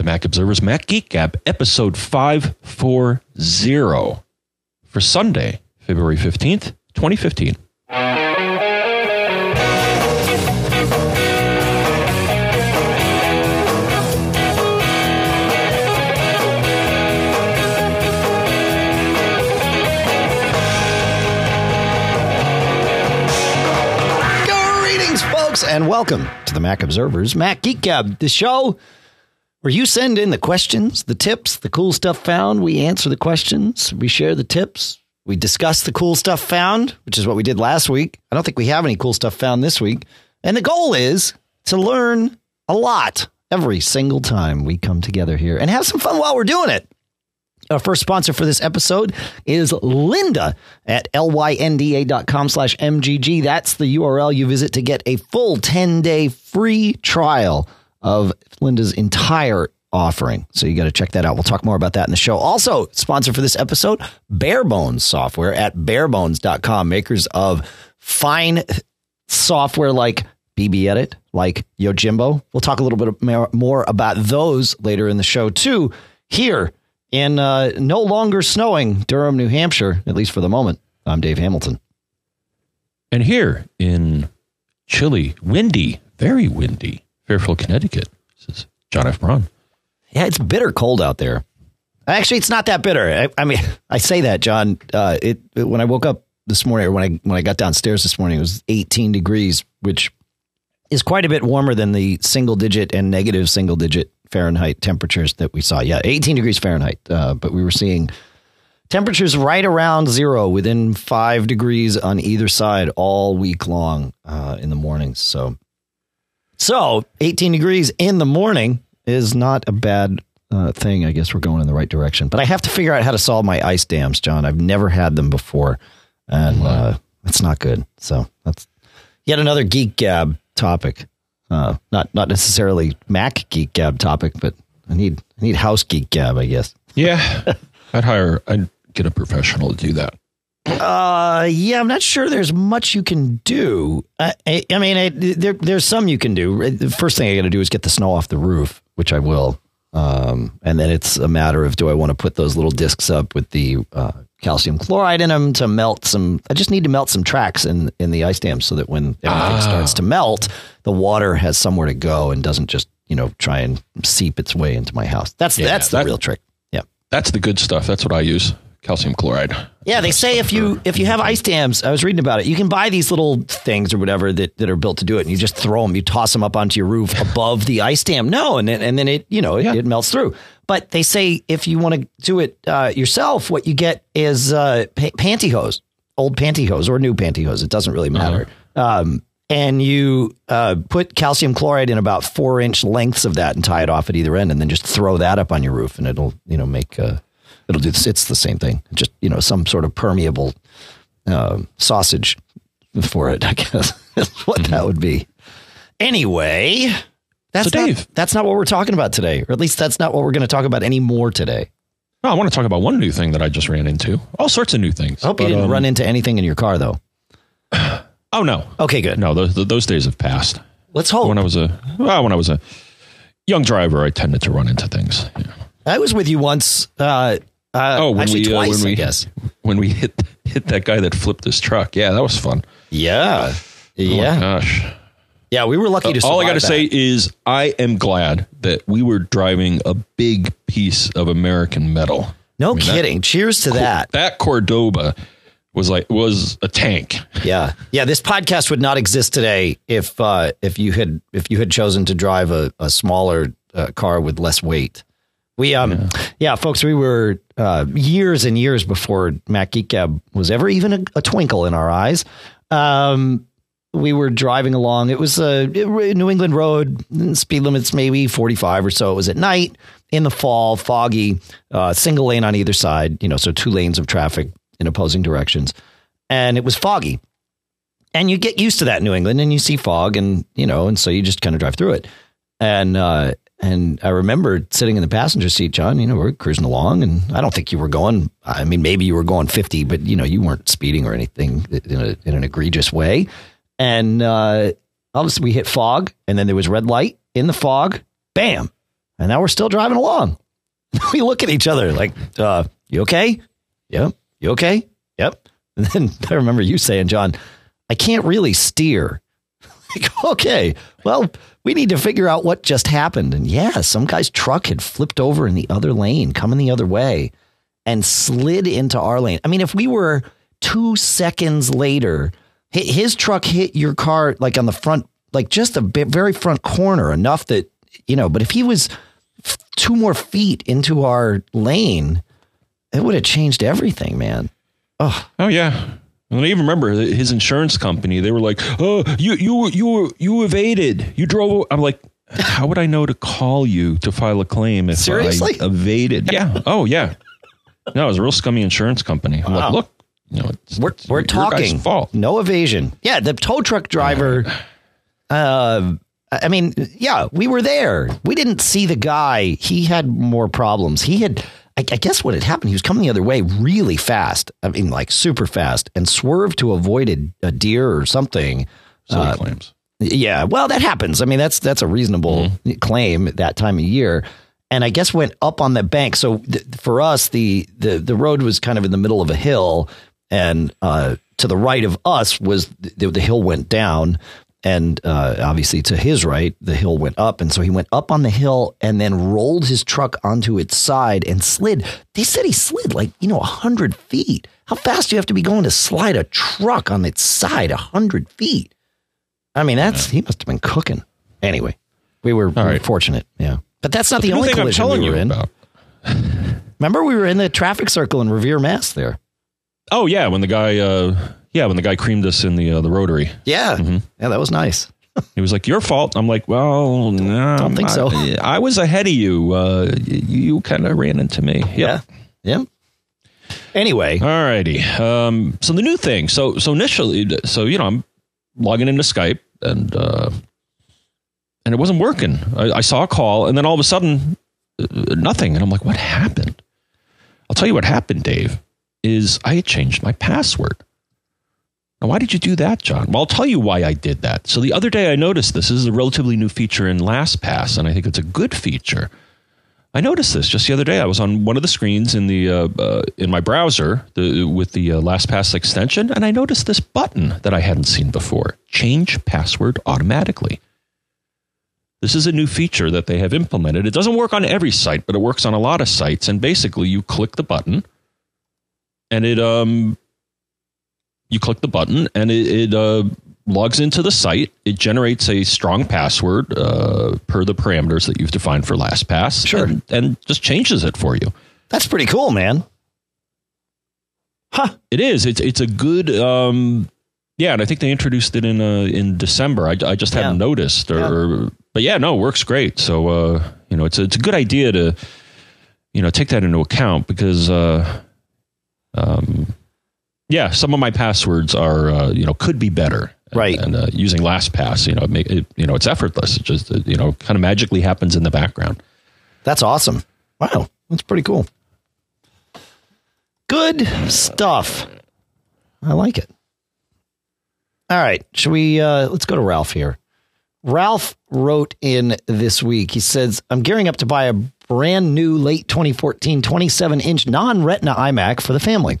the Mac Observer's Mac Geek Gab, episode 540 for Sunday, February 15th, 2015. Greetings, folks, and welcome to the Mac Observers Mac Geek Gab, the show where you send in the questions, the tips, the cool stuff found. We answer the questions, we share the tips, we discuss the cool stuff found, which is what we did last week. I don't think we have any cool stuff found this week. And the goal is to learn a lot every single time we come together here and have some fun while we're doing it. Our first sponsor for this episode is Lynda at lynda.com slash mgg. That's the URL you visit to get a full 10-day free trial of Lynda's entire offering. So you got to check that out. We'll talk more about that in the show. Also, sponsor for this episode, Barebones Software at barebones.com, makers of fine software like BBEdit, like Yojimbo. We'll talk a little bit more- about those later in the show too. Here in uh, no longer snowing Durham, New Hampshire, at least for the moment. I'm Dave Hamilton. And here in chilly, windy, very windy Fairfield, Connecticut, this is John F. Braun. Yeah, it's bitter cold out there. Actually, it's not that bitter. I, I mean, I say that, John. Uh, it, it- when I woke up this morning, or when I when I got downstairs this morning, it was 18 degrees, which is quite a bit warmer than the single digit and negative single digit Fahrenheit temperatures that we saw. Yeah, 18 degrees Fahrenheit, uh, but we were seeing temperatures right around zero, within five degrees on either side all week long uh, in the mornings. So, so 18 degrees in the morning is not a bad uh, thing. I guess we're going in the right direction. But I have to figure out how to solve my ice dams, John. I've never had them before, and uh, it's not good. So that's yet another geek gab topic. Uh, not not necessarily Mac geek gab topic, but I need I need house geek gab, I guess. Yeah, I'd hire, I'd get a professional to do that. Uh, yeah, I'm not sure there's much you can do. I, I, I mean, I, there, there's some you can do. The first thing I got to do is get the snow off the roof, which I will. Um, and then it's a matter of do I want to put those little discs up with the uh, calcium chloride in them to melt some? I just need to melt some tracks in in the ice dam so that when everything starts to melt, the water has somewhere to go and doesn't just you know try and seep its way into my house. That's Yeah, that's the that- real trick. Yeah. That's the good stuff. That's what I use calcium chloride. Yeah, they say if you if you have ice dams, I was reading about it. You can buy these little things or whatever that, that are built to do it, and you just throw them, you toss them up onto your roof above the ice dam. No, and then, and then it you know it, Yeah. it melts through. But they say if you want to do it uh, yourself, what you get is uh, pa- pantyhose, old pantyhose or new pantyhose. It doesn't really matter. Um, and you uh, put calcium chloride in about four inch lengths of that and tie it off at either end, and then just throw that up on your roof, and it'll you know make uh, it'll do. It's the same thing, just you know some sort of permeable uh, sausage for it. I guess is what that would be. Anyway, that's So, not, Dave- that's not what we're talking about today, or at least that's not what we're going to talk about anymore today. Oh, I want to talk about one new thing that I just ran into. All sorts of new things. I hope you didn't um, run into anything in your car, though. Oh no, Okay, good. no, those those days have passed. Let's hope. When I was a well, when I was a young driver, I tended to run into things. I was with you once. Uh, uh, Oh, when actually we uh, when we I guess. when we hit hit that guy that flipped his truck. Yeah, that was fun. Yeah, Oh yeah, gosh. yeah. We were lucky to. All I got to say is I am glad that we were driving a big piece of American metal. no I mean, that- kidding. Cheers to that. That Cordoba was like was a tank. Yeah, yeah. This podcast would not exist today if uh, if you had if you had chosen to drive a, a smaller uh, car with less weight. We um yeah. folks, we were uh, years and years before Mac Geek Gab was ever even a, a twinkle in our eyes. Um, we were driving along. It was a New England road, speed limits maybe 45 or so. It was at night in the fall, foggy, uh, single lane on either side, you know, so two lanes of traffic in opposing directions. And it was foggy. And you get used to that in New England and you see fog and, you know, and so you just kind of drive through it. And, uh, and I remember sitting in the passenger seat, John, you know, we're cruising along and I don't think you were going, I mean, maybe you were going 50, but you know, you weren't speeding or anything in, a, in an egregious way. And, uh, sudden we hit fog and then there was red light in the fog. Bam. And now we're still driving along. we look at each other like, uh, you okay? Yep. You okay? Yep. And then I remember you saying, John, I can't really steer. Like, okay, well, we need to figure out what just happened. And yeah, some guy's truck had flipped over in the other lane, coming the other way, and slid into our lane. I mean, if we were two seconds later, his truck hit your car like on the front, like just bit, very front corner, enough that, you know, but if he was two more feet into our lane, it would have changed everything, man. Oh, oh yeah. And I even remember his insurance company. They were like, "Oh, you you you you evaded. You drove." I'm like, "How would I know to call you to file a claim if Seriously? I evaded?" Yeah. Oh yeah. No, it was a real scummy insurance company. I'm wow. like, "Look, you know, it's, we're we're talking fault. No evasion. Yeah, the tow truck driver. Uh, I mean, yeah, we were there. We didn't see the guy. He had more problems. He had I, guess what had happened, he was coming the other way really fast. I mean, like super fast, and swerved to avoid a, a deer or something. So uh, claims. Yeah, well, that happens. I mean, that's that's a reasonable mm-hmm. claim at that time of year. And I guess went up on the bank. So th- for us, the, the the road was kind of in the middle of a hill, and uh, to the right of us was the, the hill went down and uh, obviously to his right, the hill went up. And so he went up on the hill and then rolled his truck onto its side and slid. They said he slid like, you know, 100 feet. How fast do you have to be going to slide a truck on its side 100 feet? I mean, that's, he must have been cooking. Anyway, we were, we were fortunate. Yeah. But that's not the, the only collision we were in. Remember, we were in the traffic circle in Revere, Mass there. Oh, yeah. When the guy, uh, yeah, when the guy creamed us in the uh, the rotary. Yeah, mm-hmm. yeah, that was nice. he was like, "Your fault." I'm like, "Well, no, I don't think I, so. I was ahead of you. Uh, you, kind of ran into me." Yep. Yeah, yeah. Anyway, all righty. Um, so the new thing. So so initially, so you know, I'm logging into Skype and uh, and it wasn't working. I, I saw a call, and then all of a sudden, uh, nothing. And I'm like, "What happened?" I'll tell you what happened, Dave. Is I had changed my password. Now, why did you do that, John? Well, I'll tell you why I did that. So the other day I noticed this. This is a relatively new feature in LastPass, and I think it's a good feature. I noticed this just the other day. I was on one of the screens in the uh, uh, in my browser the, with the uh, LastPass extension, and I noticed this button that I hadn't seen before: change password automatically. This is a new feature that they have implemented. It doesn't work on every site, but it works on a lot of sites. And basically, you click the button, and it um you click the button and it, it uh, logs into the site. It generates a strong password uh, per the parameters that you've defined for LastPass. Sure. And, and, just changes it for you. That's pretty cool, man. Huh. It is. It's it's a good. Um, yeah, and I think they introduced it in uh, in December. I, I just hadn't noticed, or, yeah. but yeah, no, it works great. So uh, you know, it's a, it's a good idea to you know take that into account because uh, um, yeah, some of my passwords are uh, you know could be better. Right. And, uh, using LastPass, you know, it, it, you know, it's effortless. It just you know kind of magically happens in the background. That's awesome. Wow, that's pretty cool. Good stuff. I like it. All right, should we? Uh, let's go to Ralph here. Ralph wrote in this week. He says, "I'm gearing up to buy a brand new late 2014 27 inch non Retina iMac for the family."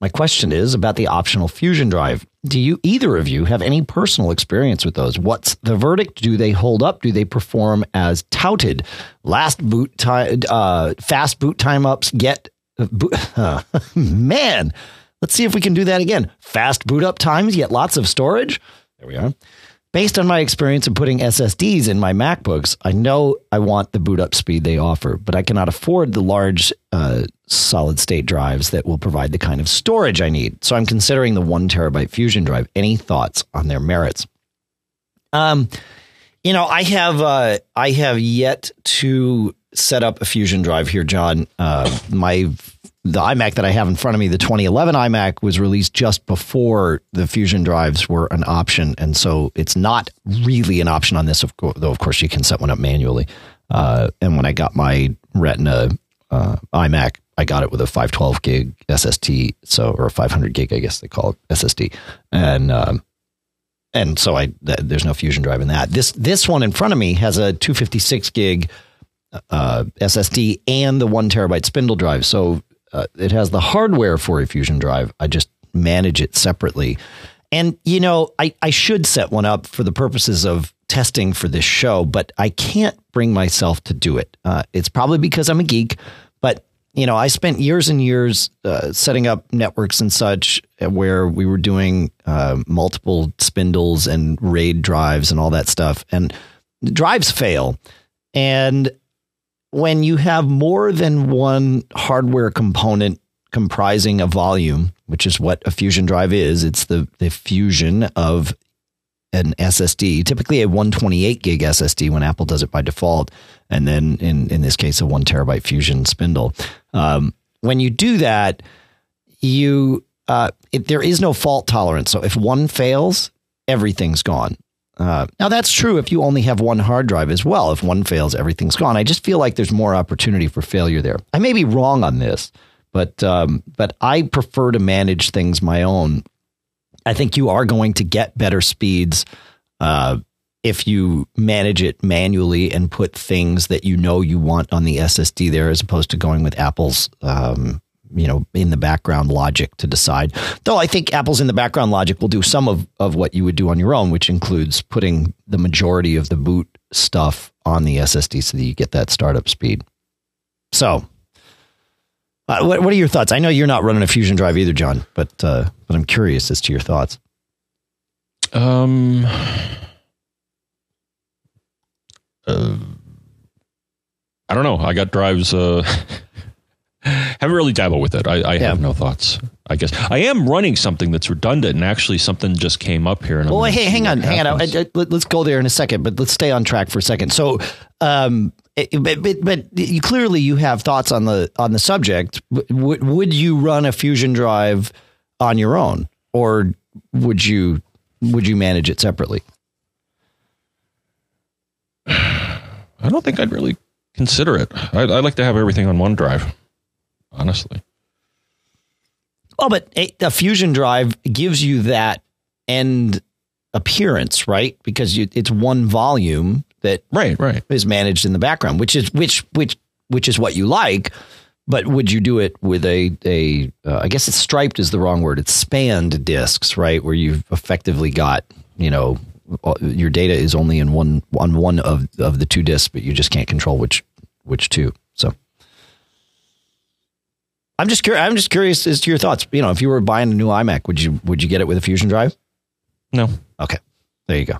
My question is about the optional fusion drive. Do you either of you have any personal experience with those? What's the verdict? Do they hold up? Do they perform as touted? Last boot time, uh, fast boot time ups get uh, man. Let's see if we can do that again. Fast boot up times, yet lots of storage. There we are. Based on my experience of putting SSDs in my MacBooks, I know I want the boot up speed they offer, but I cannot afford the large uh, solid state drives that will provide the kind of storage I need. So I'm considering the one terabyte Fusion drive. Any thoughts on their merits? Um, you know, I have uh, I have yet to set up a Fusion drive here, John. Uh, my the iMac that I have in front of me, the 2011 iMac, was released just before the Fusion drives were an option, and so it's not really an option on this. Of course, though, of course, you can set one up manually. Uh, and when I got my Retina uh, iMac, I got it with a 512 gig SSD, so or a 500 gig, I guess they call it SSD, and um, and so I th- there's no Fusion drive in that. This this one in front of me has a 256 gig uh, SSD and the one terabyte spindle drive. So uh, it has the hardware for a Fusion drive. I just manage it separately. And, you know, I, I should set one up for the purposes of testing for this show, but I can't bring myself to do it. Uh, it's probably because I'm a geek, but, you know, I spent years and years uh, setting up networks and such where we were doing uh, multiple spindles and RAID drives and all that stuff. And drives fail. And when you have more than one hardware component comprising a volume, which is what a fusion drive is, it's the, the fusion of an SSD, typically a 128 gig SSD when Apple does it by default, and then in, in this case, a one terabyte fusion spindle. Um, when you do that, you uh, it, there is no fault tolerance. So if one fails, everything's gone. Uh, now that's true if you only have one hard drive as well. If one fails, everything's gone. I just feel like there's more opportunity for failure there. I may be wrong on this, but um, but I prefer to manage things my own. I think you are going to get better speeds uh, if you manage it manually and put things that you know you want on the SSD there, as opposed to going with Apple's um, you know, in the background logic to decide. Though I think Apple's in the background logic will do some of, of what you would do on your own, which includes putting the majority of the boot stuff on the SSD so that you get that startup speed. So, uh, what, what are your thoughts? I know you're not running a Fusion drive either, John, but uh, but I'm curious as to your thoughts. Um, uh, I don't know. I got drives. Uh, haven't really dabbled with it. I, I yeah. have no thoughts. I guess I am running something that's redundant, and actually something just came up here. And well, hey, hang on, hang on. I, I, let's go there in a second, but let's stay on track for a second. So, um, Eh, eh, but, but, but you, clearly you have thoughts on the on the subject. W- would you run a fusion drive on your own, or would you would you manage it separately? I don't think I'd really consider it. I'd, I'd like to have everything on one drive honestly. Well, but a, a fusion drive gives you that end appearance, right? Because you, it's one volume that right, right is managed in the background, which is which which which is what you like. But would you do it with a a? Uh, I guess it's striped is the wrong word. It's spanned discs, right? Where you've effectively got you know your data is only in one on one of of the two discs, but you just can't control which which two. So I'm just curious. I'm just curious as to your thoughts. You know, if you were buying a new iMac, would you would you get it with a Fusion drive? No. Okay. There you go.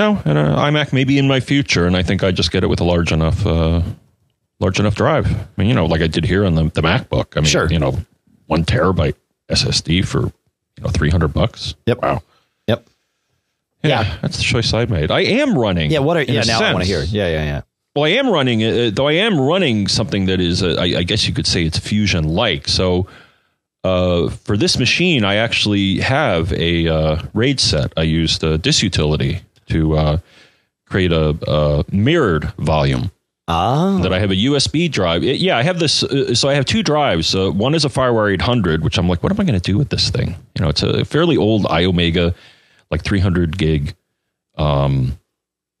No, and an iMac maybe in my future, and I think I just get it with a large enough, uh, large enough drive. I mean, you know, like I did here on the, the MacBook. I mean, sure. you know, one terabyte SSD for you know three hundred bucks. Yep. Wow. Yep. Yeah, yeah, that's the choice I made. I am running. Yeah. What are? Yeah. Now sense. I want to hear. Yeah. Yeah. Yeah. Well, I am running, uh, though I am running something that is, uh, I, I, guess you could say it's fusion like. So uh, for this machine, I actually have a uh, RAID set. I used a Disk Utility to uh, create a, a, mirrored volume. Ah. That I have a USB drive. It, yeah, I have this. Uh, so I have two drives. one is a FireWire 800, which I'm like, what am I going to do with this thing? You know, it's a fairly old Iomega, like 300 gig. Um,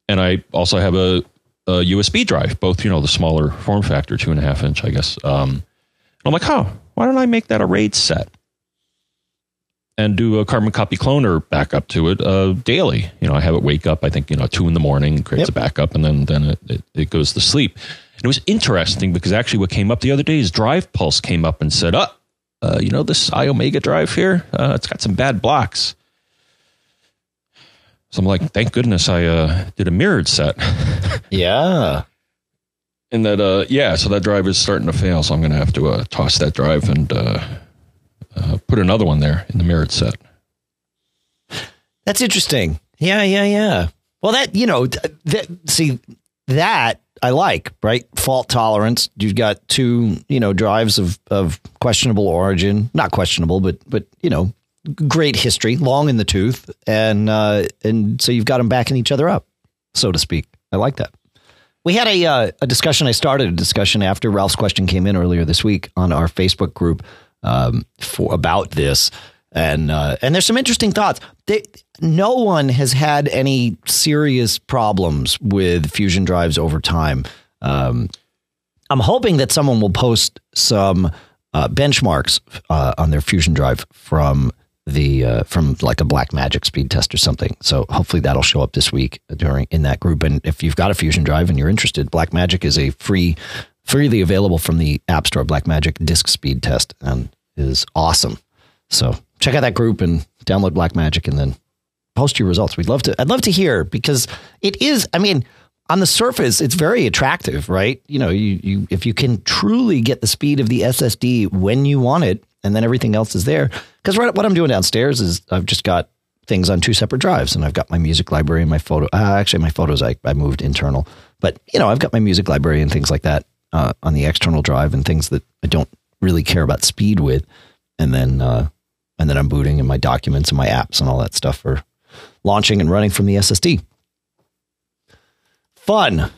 and I also have a a USB drive, both you know the smaller form factor, two and a half inch, I guess. Um, I'm like, huh, why don't I make that a RAID set and do a carbon copy cloner backup to it uh, daily? You know, I have it wake up. I think you know two in the morning, creates yep. a backup, and then then it, it, it, goes to sleep. And it was interesting because actually, what came up the other day is Drive Pulse came up and said, "Uh, uh you know this Iomega drive here? Uh, it's got some bad blocks." So I'm like, thank goodness I uh, did a mirrored set. yeah. And that, uh, yeah, so that drive is starting to fail. So I'm going to have to uh, toss that drive and uh, put another one there in the mirrored set. That's interesting. Yeah, yeah, yeah. Well, that, you know, that, see, that I like, right? Fault tolerance. You've got two, you know, drives of, of questionable origin, not questionable, but, but, you know, great history, long in the tooth, and uh, and so you've got them backing each other up, so to speak. I like that. We had a uh, a discussion. I started a discussion after Ralph's question came in earlier this week on our Facebook group um, for about this, and uh, and there's some interesting thoughts. They, no one has had any serious problems with fusion drives over time. Um, I'm hoping that someone will post some uh, benchmarks uh, on their Fusion Drive from the uh, from like a Blackmagic speed test or something. So hopefully that'll show up this week during in that group. And if you've got a Fusion Drive and you're interested, Blackmagic is a free, freely available from the App Store. Blackmagic Disk Speed Test and is awesome. So check out that group and download Blackmagic and then post your results. We'd love to. I'd love to hear because it is. I mean, on the surface, it's very attractive, right? You know, you you if you can truly get the speed of the SSD when you want it, and then everything else is there. Because right, what I'm doing downstairs is I've just got things on two separate drives, and I've got my music library and my photo. Uh, actually, my photos I, I moved internal, but you know, I've got my music library and things like that uh, on the external drive, and things that I don't really care about speed with, and then uh, and then I'm booting and my documents and my apps and all that stuff are launching and running from the SSD. Fun.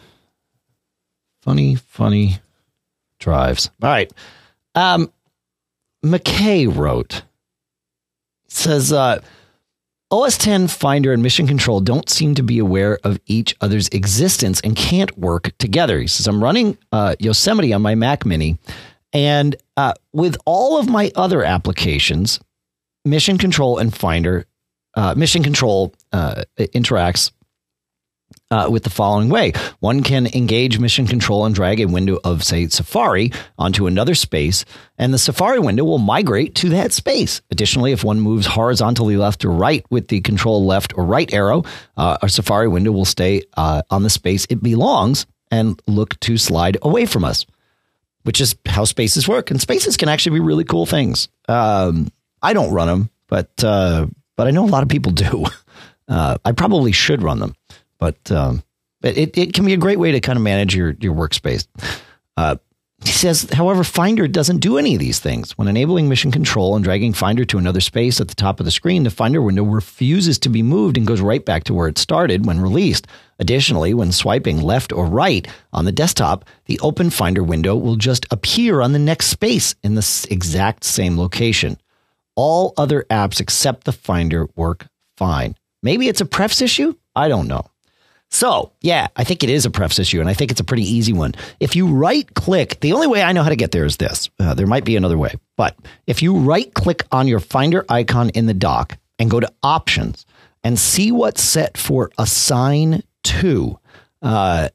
Funny, funny drives. All right. Um, McKay wrote, says, uh, OS 10 Finder and Mission Control don't seem to be aware of each other's existence and can't work together. He says, I'm running uh, Yosemite on my Mac Mini, and uh, with all of my other applications, Mission Control and Finder, uh, Mission Control uh, interacts uh, with the following way. One can engage mission control and drag a window of, say, Safari onto another space, and the Safari window will migrate to that space. Additionally, if one moves horizontally left or right with the control left or right arrow, uh, a Safari window will stay uh, on the space it belongs and look to slide away from us, which is how spaces work. And spaces can actually be really cool things. Um, I don't run them, but uh, but I know a lot of people do. Uh, I probably should run them. But um, it, it can be a great way to kind of manage your, your workspace. Uh, he says, however, Finder doesn't do any of these things. When enabling mission control and dragging Finder to another space at the top of the screen, the Finder window refuses to be moved and goes right back to where it started when released. Additionally, when swiping left or right on the desktop, the open Finder window will just appear on the next space in the exact same location. All other apps except the Finder work fine. Maybe it's a prefs issue? I don't know. So, yeah, I think it is a prefs issue, and I think it's a pretty easy one. If you right click, the only way I know how to get there is this. Uh, there might be another way, but if you right click on your Finder icon in the dock and go to Options and see what's set for Assign to, uh,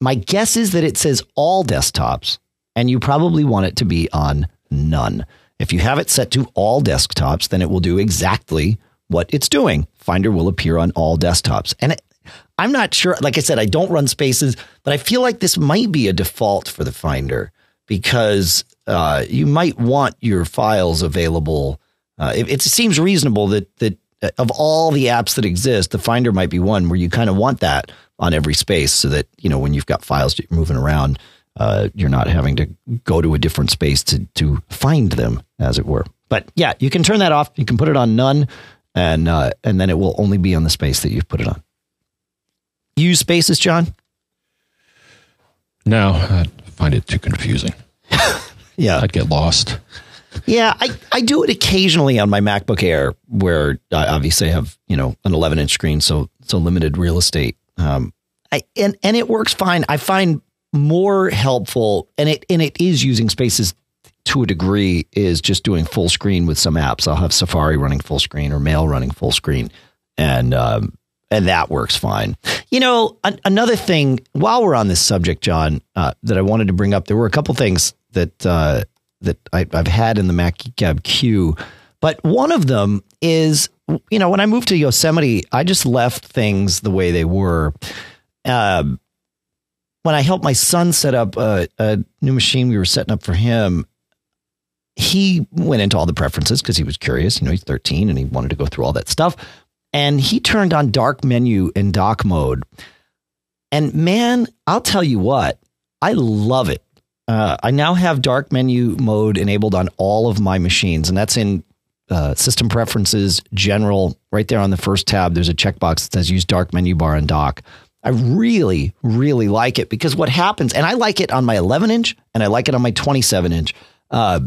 my guess is that it says all desktops, and you probably want it to be on none. If you have it set to all desktops, then it will do exactly what it's doing. Finder will appear on all desktops. And it, I'm not sure. Like I said, I don't run spaces, but I feel like this might be a default for the Finder because uh, you might want your files available. Uh, it, it, seems reasonable that that uh, of all the apps that exist, the Finder might be one where you kind of want that on every space, so that you know when you've got files moving around, uh, you're not having to go to a different space to to find them, as it were. But yeah, you can turn that off. You can put it on none, and uh, and then it will only be on the space that you've put it on use spaces, John? No, I find it too confusing. yeah. I'd get lost. Yeah, I, I do it occasionally on my MacBook Air, where I obviously have you know an 11 inch screen, so so limited real estate. Um, I, and and it works fine. I find more helpful, and it and it is using spaces to a degree. Is just doing full screen with some apps. I'll have Safari running full screen or Mail running full screen, and um, and that works fine. You know, an, another thing while we're on this subject, John, uh, that I wanted to bring up, there were a couple things that uh, that I, have had in the Mac Cab queue, but one of them is, you know, when I moved to Yosemite, I just left things the way they were. Um, when I helped my son set up a, a new machine we were setting up for him, he went into all the preferences because he was curious. You know, he's 13 and he wanted to go through all that stuff and he turned on dark menu in dock mode. And man, I'll tell you what, I love it. Uh, I now have dark menu mode enabled on all of my machines, and that's in uh, system preferences, general. Right there on the first tab, there's a checkbox that says use dark menu bar and dock. I really, really like it because what happens, and I like it on my 11 inch and I like it on my 27 inch. Uh,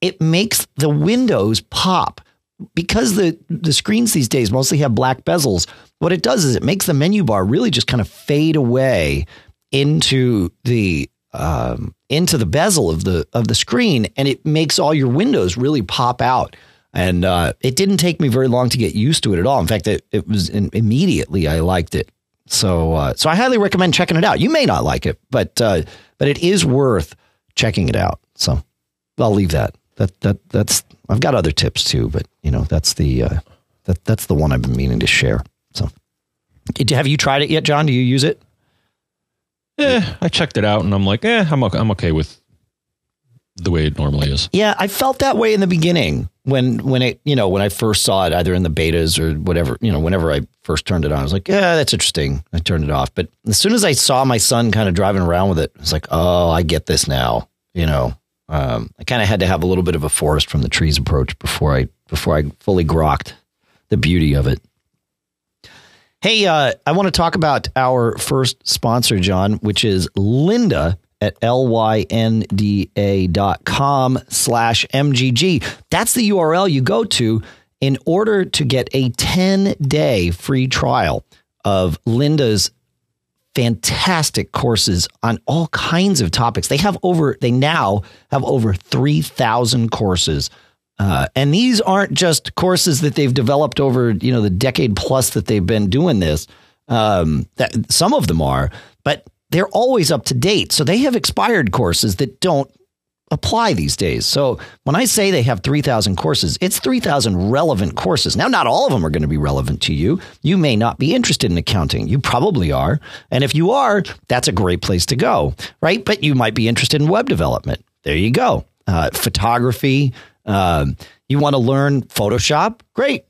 it makes the windows pop because the the screens these days mostly have black bezels, what it does is it makes the menu bar really just kind of fade away into the um, into the bezel of the of the screen, and it makes all your windows really pop out. And uh, it didn't take me very long to get used to it at all. In fact, it, it was in, immediately I liked it. So uh, so I highly recommend checking it out. You may not like it, but uh, but it is worth checking it out. So I'll leave that. That that that's I've got other tips too, but you know that's the uh, that that's the one I've been meaning to share. So have you tried it yet, John? Do you use it? Yeah, I checked it out and I'm like, eh, I'm okay, I'm okay with the way it normally is. Yeah, I felt that way in the beginning when when it you know when I first saw it either in the betas or whatever you know whenever I first turned it on I was like yeah that's interesting I turned it off but as soon as I saw my son kind of driving around with it it's like oh I get this now you know um, I kind of had to have a little bit of a forest from the trees approach before I before I fully grokked the beauty of it. Hey, uh, I want to talk about our first sponsor, John, which is Lynda at Lynda dot com slash mgg. That's the URL you go to in order to get a 10 day free trial of Lynda's fantastic courses on all kinds of topics. They have over, they now have over 3,000 courses. Uh, and these aren't just courses that they've developed over, you know, the decade plus that they've been doing this. Um, that some of them are, but they're always up to date. So they have expired courses that don't apply these days. So when I say they have 3,000 courses, it's 3,000 relevant courses. Now, not all of them are going to be relevant to you. You may not be interested in accounting. You probably are. And if you are, that's a great place to go, right? But you might be interested in web development. There you go. Uh, photography. Um, you want to learn Photoshop? Great.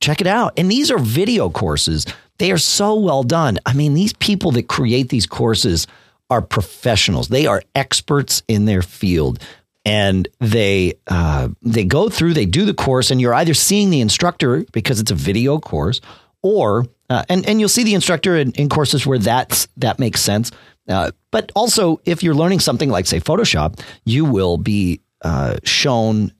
Check it out. And these are video courses. They are so well done. I mean, these people that create these courses are professionals. They are experts in their field, and they uh, they go through. They do the course, and you're either seeing the instructor because it's a video course, or uh, and and you'll see the instructor in, in courses where that's that makes sense. Uh, but also, if you're learning something like say Photoshop, you will be uh, shown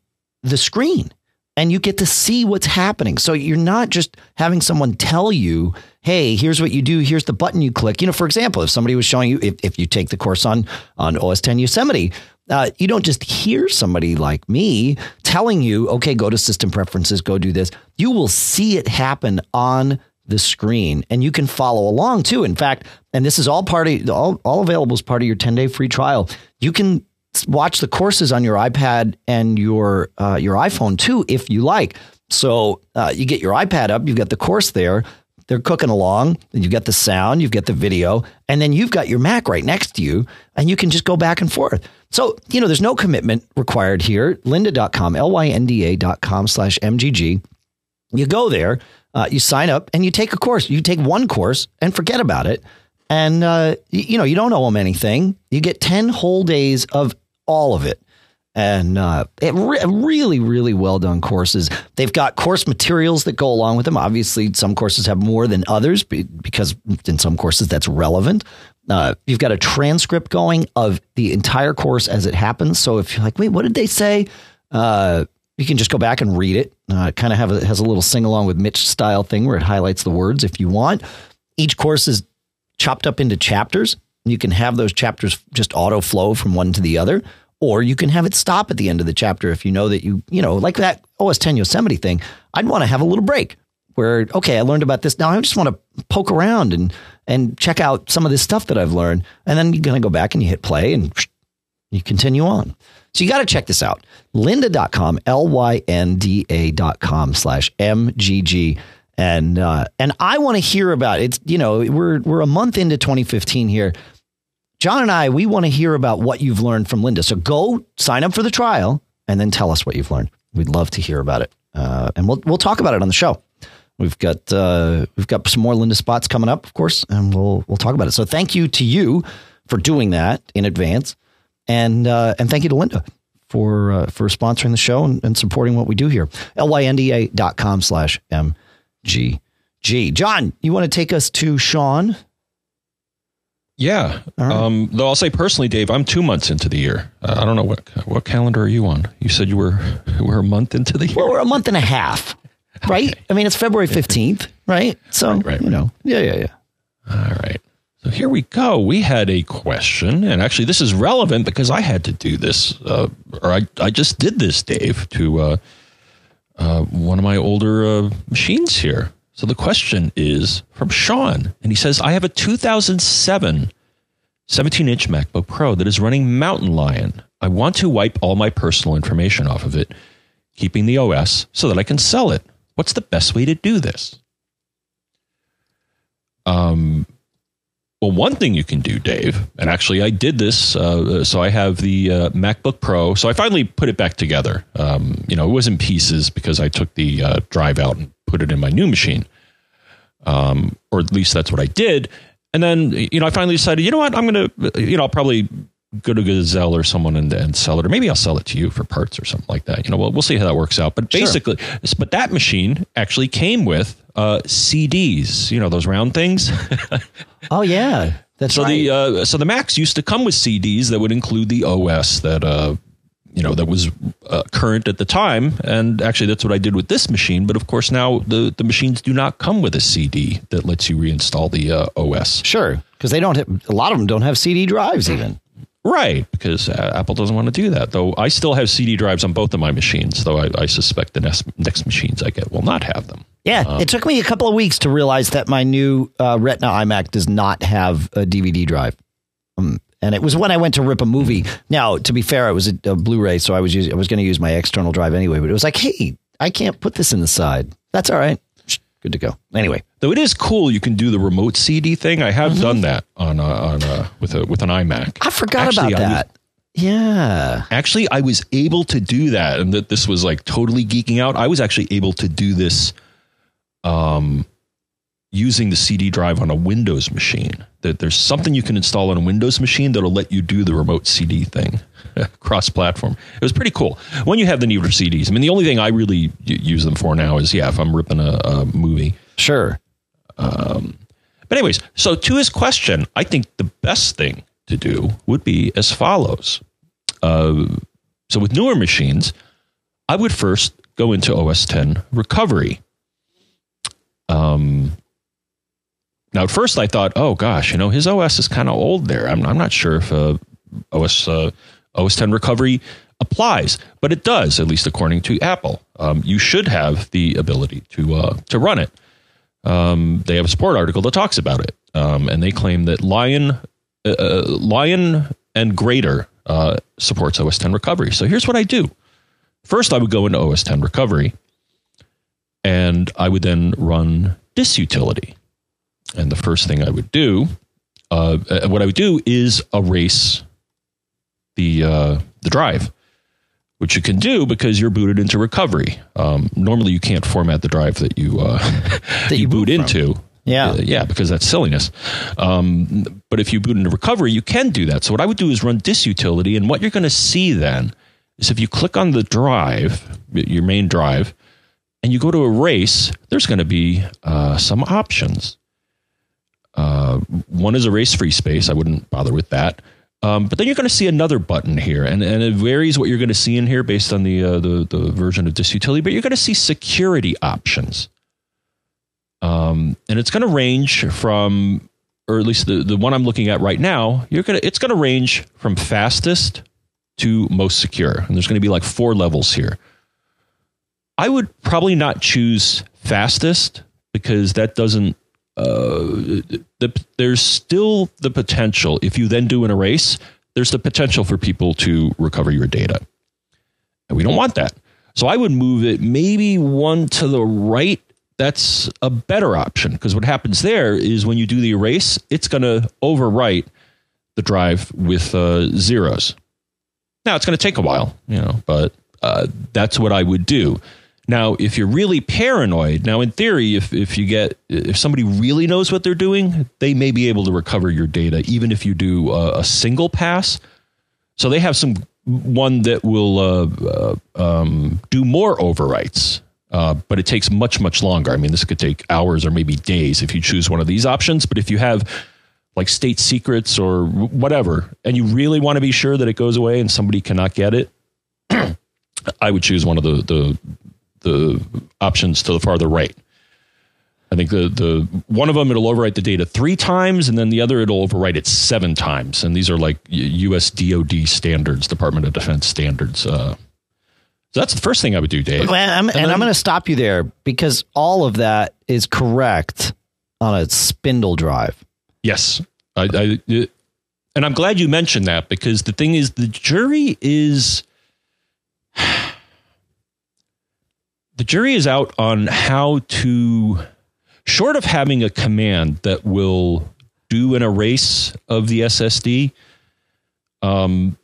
the screen and you get to see what's happening. So you're not just having someone tell you, hey, here's what you do, here's the button you click. You know, for example, if somebody was showing you, if, if you take the course on, on OS 10 Yosemite, uh, you don't just hear somebody like me telling you, okay, go to system preferences, go do this. You will see it happen on the screen and you can follow along too. In fact, and this is all part of all, all available as part of your 10 day free trial. You can watch the courses on your iPad and your uh, your iPhone too, if you like. So uh, you get your iPad up, you've got the course there. They're cooking along. You've got the sound, you've got the video, and then you've got your Mac right next to you, and you can just go back and forth. So, you know, there's no commitment required here. Lynda.com, L Y N D A.com slash MGG. You go there, uh, you sign up, and you take a course. You take one course and forget about it. And, uh, you know, you don't owe them anything. You get 10 whole days of all of it. And uh, it re- really, really well done courses. They've got course materials that go along with them. Obviously, some courses have more than others because in some courses that's relevant. Uh, you've got a transcript going of the entire course as it happens. So if you're like, wait, what did they say? Uh, you can just go back and read it. Uh, kind of have a, has a little sing along with Mitch style thing where it highlights the words if you want. Each course is chopped up into chapters. You can have those chapters just auto flow from one to the other or you can have it stop at the end of the chapter if you know that you, you know, like that OS 10 Yosemite thing. I'd want to have a little break where, okay, I learned about this. Now I just want to poke around and, and check out some of this stuff that I've learned. And then you're going to go back and you hit play and you continue on. So you got to check this out. Lynda.com, L Y N D A.com slash MGG. And, uh, and I want to hear about it. It's, you know, we're, we're a month into 2015 here. John and I, we want to hear about what you've learned from Lynda. So go sign up for the trial and then tell us what you've learned. We'd love to hear about it, uh, and we'll we'll talk about it on the show. We've got uh, we've got some more Lynda spots coming up, of course, and we'll we'll talk about it. So thank you to you for doing that in advance, and uh, and thank you to Lynda for uh, for sponsoring the show and, and, supporting what we do here. lynda.com slash mgg. John, you want to take us to Sean yeah. Right. Um, though I'll say personally, Dave, I'm two months into the year. Uh, I don't know what what calendar are you on. You said you were we're a month into the year. Well, we're a month and a half, right? Okay. I mean, it's February fifteenth, right? So right, right, you know, yeah, yeah, yeah. All right. So here we go. We had a question, and actually, this is relevant because I had to do this, uh, or I, I just did this, Dave, to uh, uh, one of my older uh, machines here. So the question is from Sean, and he says, I have a 2007 17 inch MacBook Pro that is running Mountain Lion. I want to wipe all my personal information off of it, keeping the OS so that I can sell it. What's the best way to do this? Um, well, one thing you can do, Dave, and actually I did this. Uh, so I have the uh, MacBook Pro. So I finally put it back together. Um, you know, it was in pieces because I took the uh, drive out and put it in my new machine. Um, or at least that's what I did. And then, you know, I finally decided, you know what, I'm going to, you know, I'll probably go to Gazelle or someone and, and, sell it, or maybe I'll sell it to you for parts or something like that. You know, we'll, we'll see how that works out. But basically, sure. but that machine actually came with uh, CDs, you know, those round things. oh yeah, that's so right. the uh, so the Macs used to come with CDs that would include the OS that uh, you know that was uh, current at the time, and actually that's what I did with this machine. But of course now the the machines do not come with a CD that lets you reinstall the uh, OS. Sure, because they don't. Have, a lot of them don't have CD drives even. Right, because uh, Apple doesn't want to do that. Though I still have CD drives on both of my machines, though I, I suspect the next, next machines I get will not have them. Yeah, um, it took me a couple of weeks to realize that my new uh, Retina iMac does not have a DVD drive. Um, and it was when I went to rip a movie. Now, to be fair, it was a, a Blu-ray, so I was using, I was going to use my external drive anyway. But it was like, hey, I can't put this in the side. That's all right good to go. Anyway, though it is cool, you can do the remote CD thing. I have mm-hmm. done that on a, on a, with a with an iMac. I forgot Actually, about that. Was, yeah. Actually, I was able to do that, and that this was like totally geeking out. I was actually able to do this, um, using the CD drive on a Windows machine. That there's something you can install on a Windows machine that'll let you do the remote CD thing cross platform. It was pretty cool. When you have the need for CDs, I mean, the only thing I really use them for now is, yeah, if I'm ripping a, a movie. Sure. Um, but, anyways, so to his question, I think the best thing to do would be as follows. Uh, so, with newer machines, I would first go into OS 10 recovery. Um, now, at first, I thought, oh gosh, you know, his OS is kind of old there. I'm, I'm not sure if uh, OS uh, OS 10 recovery applies, but it does, at least according to Apple. Um, you should have the ability to uh, to run it. Um, they have a support article that talks about it, um, and they claim that Lion uh, uh Lion and Greater uh, supports OS 10 recovery. So here's what I do. First, I would go into OS 10 recovery, and I would then run Disk Utility. And the first thing I would do, uh, uh what I would do is erase the uh, the drive, which you can do because you're booted into recovery. Um, normally, you can't format the drive that you uh, that you, boot, boot into. Yeah, uh, yeah, because that's silliness. Um, but if you boot into recovery, you can do that. So what I would do is run Disk Utility, and what you're going to see then is if you click on the drive, your main drive, and you go to erase, there's going to be uh, some options. Uh, one is erase free space. I wouldn't bother with that. Um, but then you're going to see another button here, and, and it varies what you're going to see in here based on the, uh, the, the version of Disk Utility. But you're going to see security options, um, and it's going to range from, or at least the, the one I'm looking at right now. You're gonna it's going to range from fastest to most secure, and there's going to be like four levels here. I would probably not choose fastest because that doesn't the, there's still the potential if you then do an erase there's the potential for people to recover your data. And we don't want that. So i would move it maybe one to the right. That's a better option because what happens there is when you do the erase it's going to overwrite the drive with uh, zeros. Now it's going to take a while you know but uh, that's what i would do now, if you're really paranoid, now in theory, if, if you get if somebody really knows what they're doing, they may be able to recover your data, even if you do a, a single pass. So they have some one that will uh, uh, um, do more overwrites, uh, but it takes much much longer. I mean, this could take hours or maybe days if you choose one of these options. But if you have like state secrets or whatever, and you really want to be sure that it goes away and somebody cannot get it, I would choose one of the the the options to the farther right. I think the the one of them it'll overwrite the data three times, and then the other it'll overwrite it seven times. And these are like U.S. DoD standards, Department of Defense standards. Uh, so that's the first thing I would do, Dave. And I'm, and then- I'm going to stop you there because all of that is correct on a spindle drive. Yes, I, I, it- and I'm glad you mentioned that because the thing is, the jury is the jury is out on how to, short of having a command that will do an erase of the SSD. Um,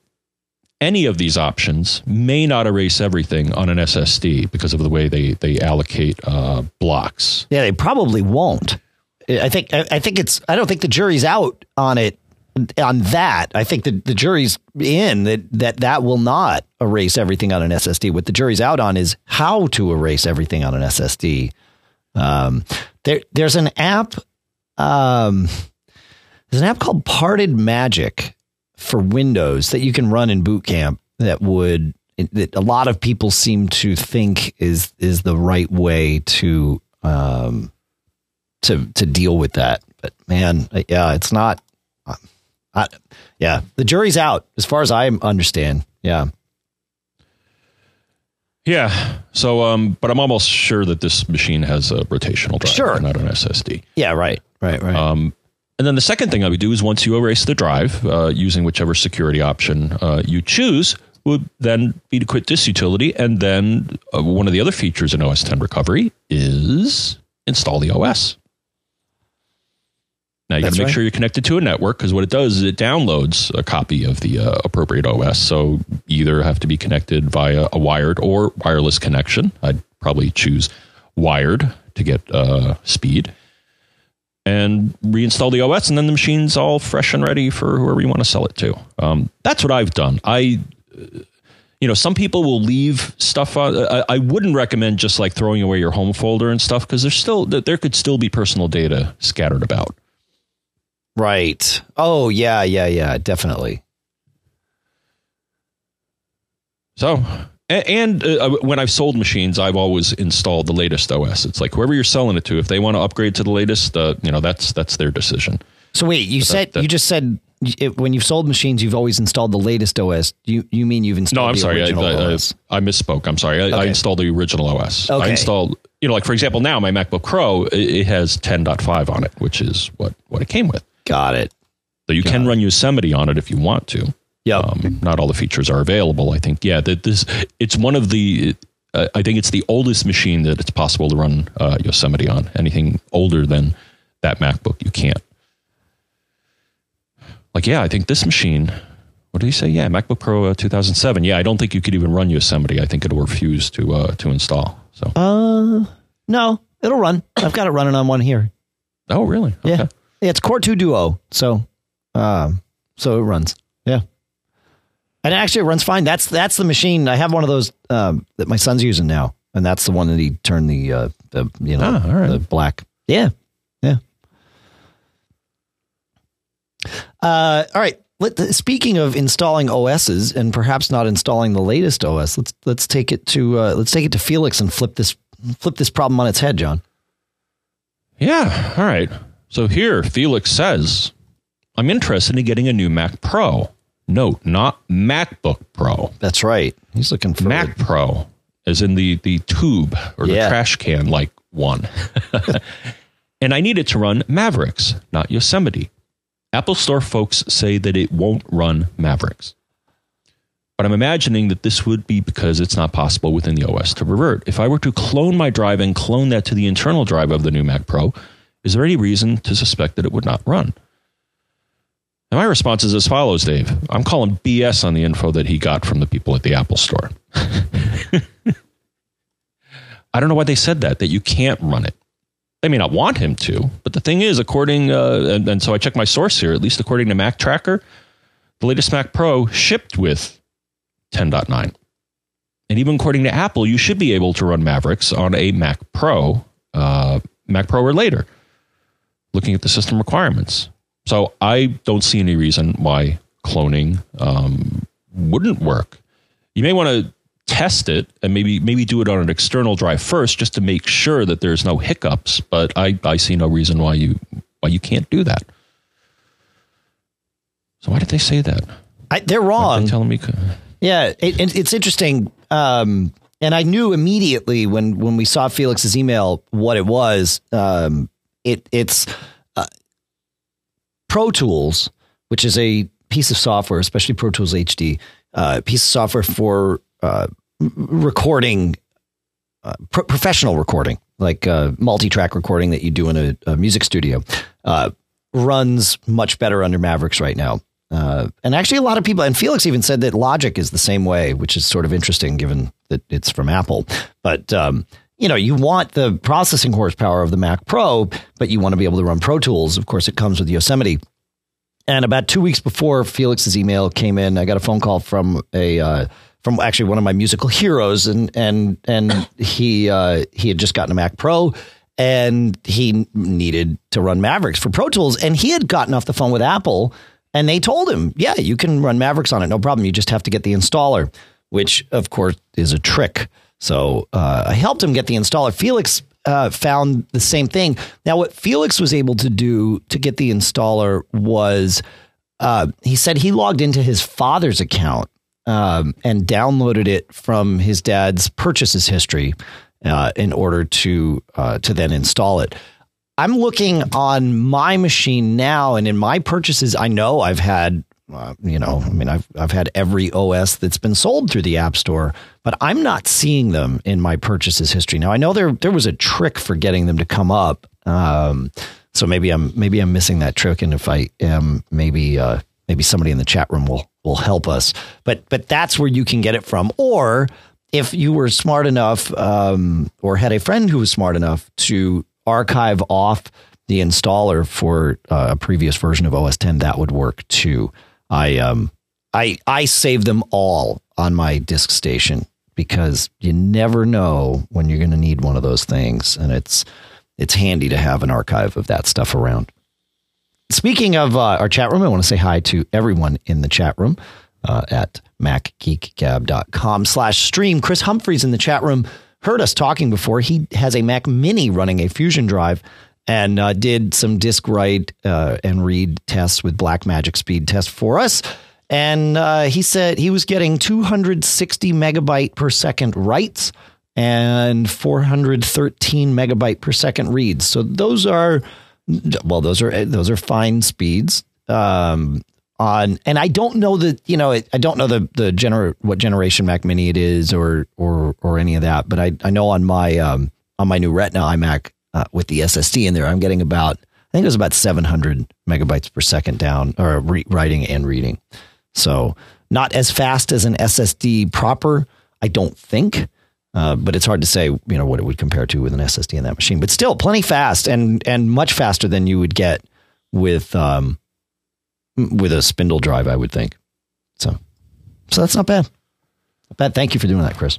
any of these options may not erase everything on an SSD because of the way they they allocate uh, blocks. Yeah, they probably won't. I think I I think it's I don't think the jury's out on it on that. I think the, the jury's in that that that will not erase everything on an SSD. What the jury's out on is how to erase everything on an SSD. Um, there there's an app um, there's an app called Parted Magic for Windows that you can run in Boot Camp that would that a lot of people seem to think is is the right way to um to to deal with that. But man, yeah, it's not. Uh, I, yeah, the jury's out as far as I understand. Yeah, Yeah. So, um, but I'm almost sure that this machine has a rotational drive, Sure. not an SSD. yeah, right, right, right. Um, and then the second thing I would do is once you erase the drive, uh, using whichever security option uh, you choose, would then be to quit this utility. And then uh, one of the other features in OS 10 recovery is install the OS. Now you got to make right. sure you're connected to a network because what it does is it downloads a copy of the uh, appropriate OS. So either have to be connected via a wired or wireless connection. I'd probably choose wired to get uh, speed and reinstall the OS, and then the machine's all fresh and ready for whoever you want to sell it to. Um, that's what I've done. I, uh, you know, some people will leave stuff on. I, I wouldn't recommend just like throwing away your home folder and stuff because there's still there could still be personal data scattered about. Right. Oh yeah, yeah, yeah, definitely. So, a- and uh, when I've sold machines, I've always installed the latest OS. It's like whoever you're selling it to, if they want to upgrade to the latest, uh, you know, that's that's their decision. So wait, you said that- you just said it, when you've sold machines, you've always installed the latest OS. You you mean you've installed No, I'm the sorry. I, I, OS? I, misspoke. I'm sorry. I, I installed the original OS. Okay. I installed, you know, like for example, now my MacBook Pro it, it has 10.5 on it, which is what what it came with. Got it. So you can run Yosemite on it if you want to. Yeah. Um, not all the features are available. I think. Yeah, that this it's one of the. Uh, I think it's the oldest machine that it's possible to run uh, Yosemite on. Anything older than that MacBook, you can't. Like, yeah, I think this machine. What did he say? Yeah, MacBook Pro uh, 2007. Yeah, I don't think you could even run Yosemite. I think it'll refuse to uh, to install. So, Uh, no, it'll run. I've got it running on one here. oh, really? Okay. yeah it's Core Two Duo, so um, so it runs. Yeah, and actually it runs fine. That's that's the machine. I have one of those um, that my son's using now, and that's the one that he turned the uh, the you know Ah, right. the black. Yeah, yeah. Uh, all right. Let, speaking of installing OSs and perhaps not installing the latest OS, let's let's take it to uh, let's take it to Felix and flip this flip this problem on its head, John. Yeah. All right. So here, Felix says, I'm interested in getting a new Mac Pro. Note, not MacBook Pro. That's right. He's looking for Mac Pro, as in the, the tube or the trash can like one. and I need it to run Mavericks, not Yosemite. Apple Store folks say that it won't run Mavericks. But I'm imagining that this would be because it's not possible within the OS to revert. If I were to clone my drive and clone that to the internal drive of the new Mac Pro, is there any reason to suspect that it would not run? And my response is as follows, Dave. I'm calling BS on the info that he got from the people at the Apple Store. I don't know why they said that, that you can't run it. They may not want him to, but the thing is, according, uh, and, and so I checked my source here, at least according to Mactracker, the latest Mac Pro shipped with 10.9. And even according to Apple, you should be able to run Mavericks on a Mac Pro, uh, Mac Pro or later, looking at the system requirements. So I don't see any reason why cloning um, wouldn't work. You may want to test it and maybe maybe do it on an external drive first, just to make sure that there's no hiccups. But I I see no reason why you why you can't do that. So why did they say that? I, they're wrong. They telling me. Yeah, it, it, it's interesting. Um, and I knew immediately when when we saw Felix's email what it was. Um, it it's uh, Pro Tools, which is a piece of software, especially Pro Tools HD, uh, piece of software for uh, recording, uh, pro- professional recording, like uh, multi-track recording that you do in a, a music studio. Uh, runs much better under Mavericks right now. And actually, a lot of people, and Felix even said that Logic is the same way, which is sort of interesting given that it's from Apple. But um, you know, you want the processing horsepower of the Mac Pro, but you want to be able to run Pro Tools. Of course, it comes with Yosemite. And about two weeks before Felix's email came in, I got a phone call from a uh, from actually one of my musical heroes, and and and he uh, he had just gotten a Mac Pro, and he needed to run Mavericks for Pro Tools, and he had gotten off the phone with Apple and they told him, yeah, you can run Mavericks on it, no problem. You just have to get the installer, which of course is a trick. So uh, I helped him get the installer. Felix uh, found the same thing. Now, what Felix was able to do to get the installer was uh, he said he logged into his father's account um, and downloaded it from his dad's purchases history uh, in order to uh, to then install it. I'm looking on my machine now, and in my purchases, I know I've had, uh, you know, I mean, I've I've had every OS that's been sold through the App Store, but I'm not seeing them in my purchases history. Now, I know there there was a trick for getting them to come up, um, so maybe I'm maybe I'm missing that trick, and if I am, maybe uh, maybe somebody in the chat room will will help us. But but that's where you can get it from, or if you were smart enough um, or had a friend who was smart enough to archive off the installer for uh, a previous version of OS 10, that would work too. I um I I save them all on my disk station because you never know when you're going to need one of those things, and it's it's handy to have an archive of that stuff around. Speaking of uh, our chat room, I want to say hi to everyone in the chat room uh, at macgeekgab.com slash stream. Chris Humphreys in the chat room heard us talking before. He has a Mac Mini running a Fusion drive and uh, did some disk write uh, and read tests with Blackmagic speed test for us. And uh, he said he was getting 260 megabyte per second writes and 413 megabyte per second reads. So those are well, those are those are fine speeds. Um, on and I don't know the you know I don't know the the gener what generation Mac Mini it is or or or any of that, but I I know on my um on my new Retina iMac uh, with the SSD in there, I'm getting about I think it was about 700 megabytes per second down or re- writing and reading. So not as fast as an SSD proper, I don't think. Uh, but it's hard to say, you know, what it would compare to with an SSD in that machine. But still, plenty fast and and much faster than you would get with um, with a spindle drive, I would think. So, so that's not bad. Not bad. Thank you for doing that, Chris.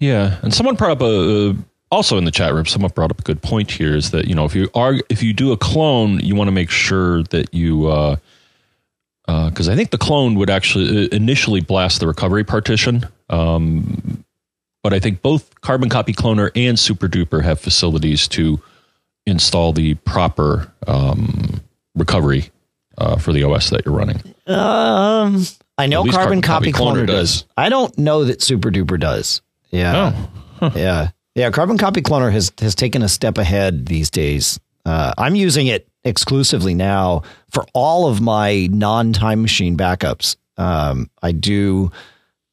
Yeah, and someone brought up a, also in the chat room. Someone brought up a good point here is that you know if you are if you do a clone, you want to make sure that you because uh, uh, I think the clone would actually uh, initially blast the recovery partition. Um, but I think both Carbon Copy Cloner and SuperDuper have facilities to install the proper um, recovery uh, for the OS that you're running? Um, I know Carbon, Carbon, Copy, Copy Cloner, Cloner does. does. I don't know that SuperDuper does. Yeah. Oh. Huh. Yeah. Yeah. Carbon Copy Cloner has has taken a step ahead these days. Uh, I'm using it exclusively now for all of my non time machine backups. Um, I do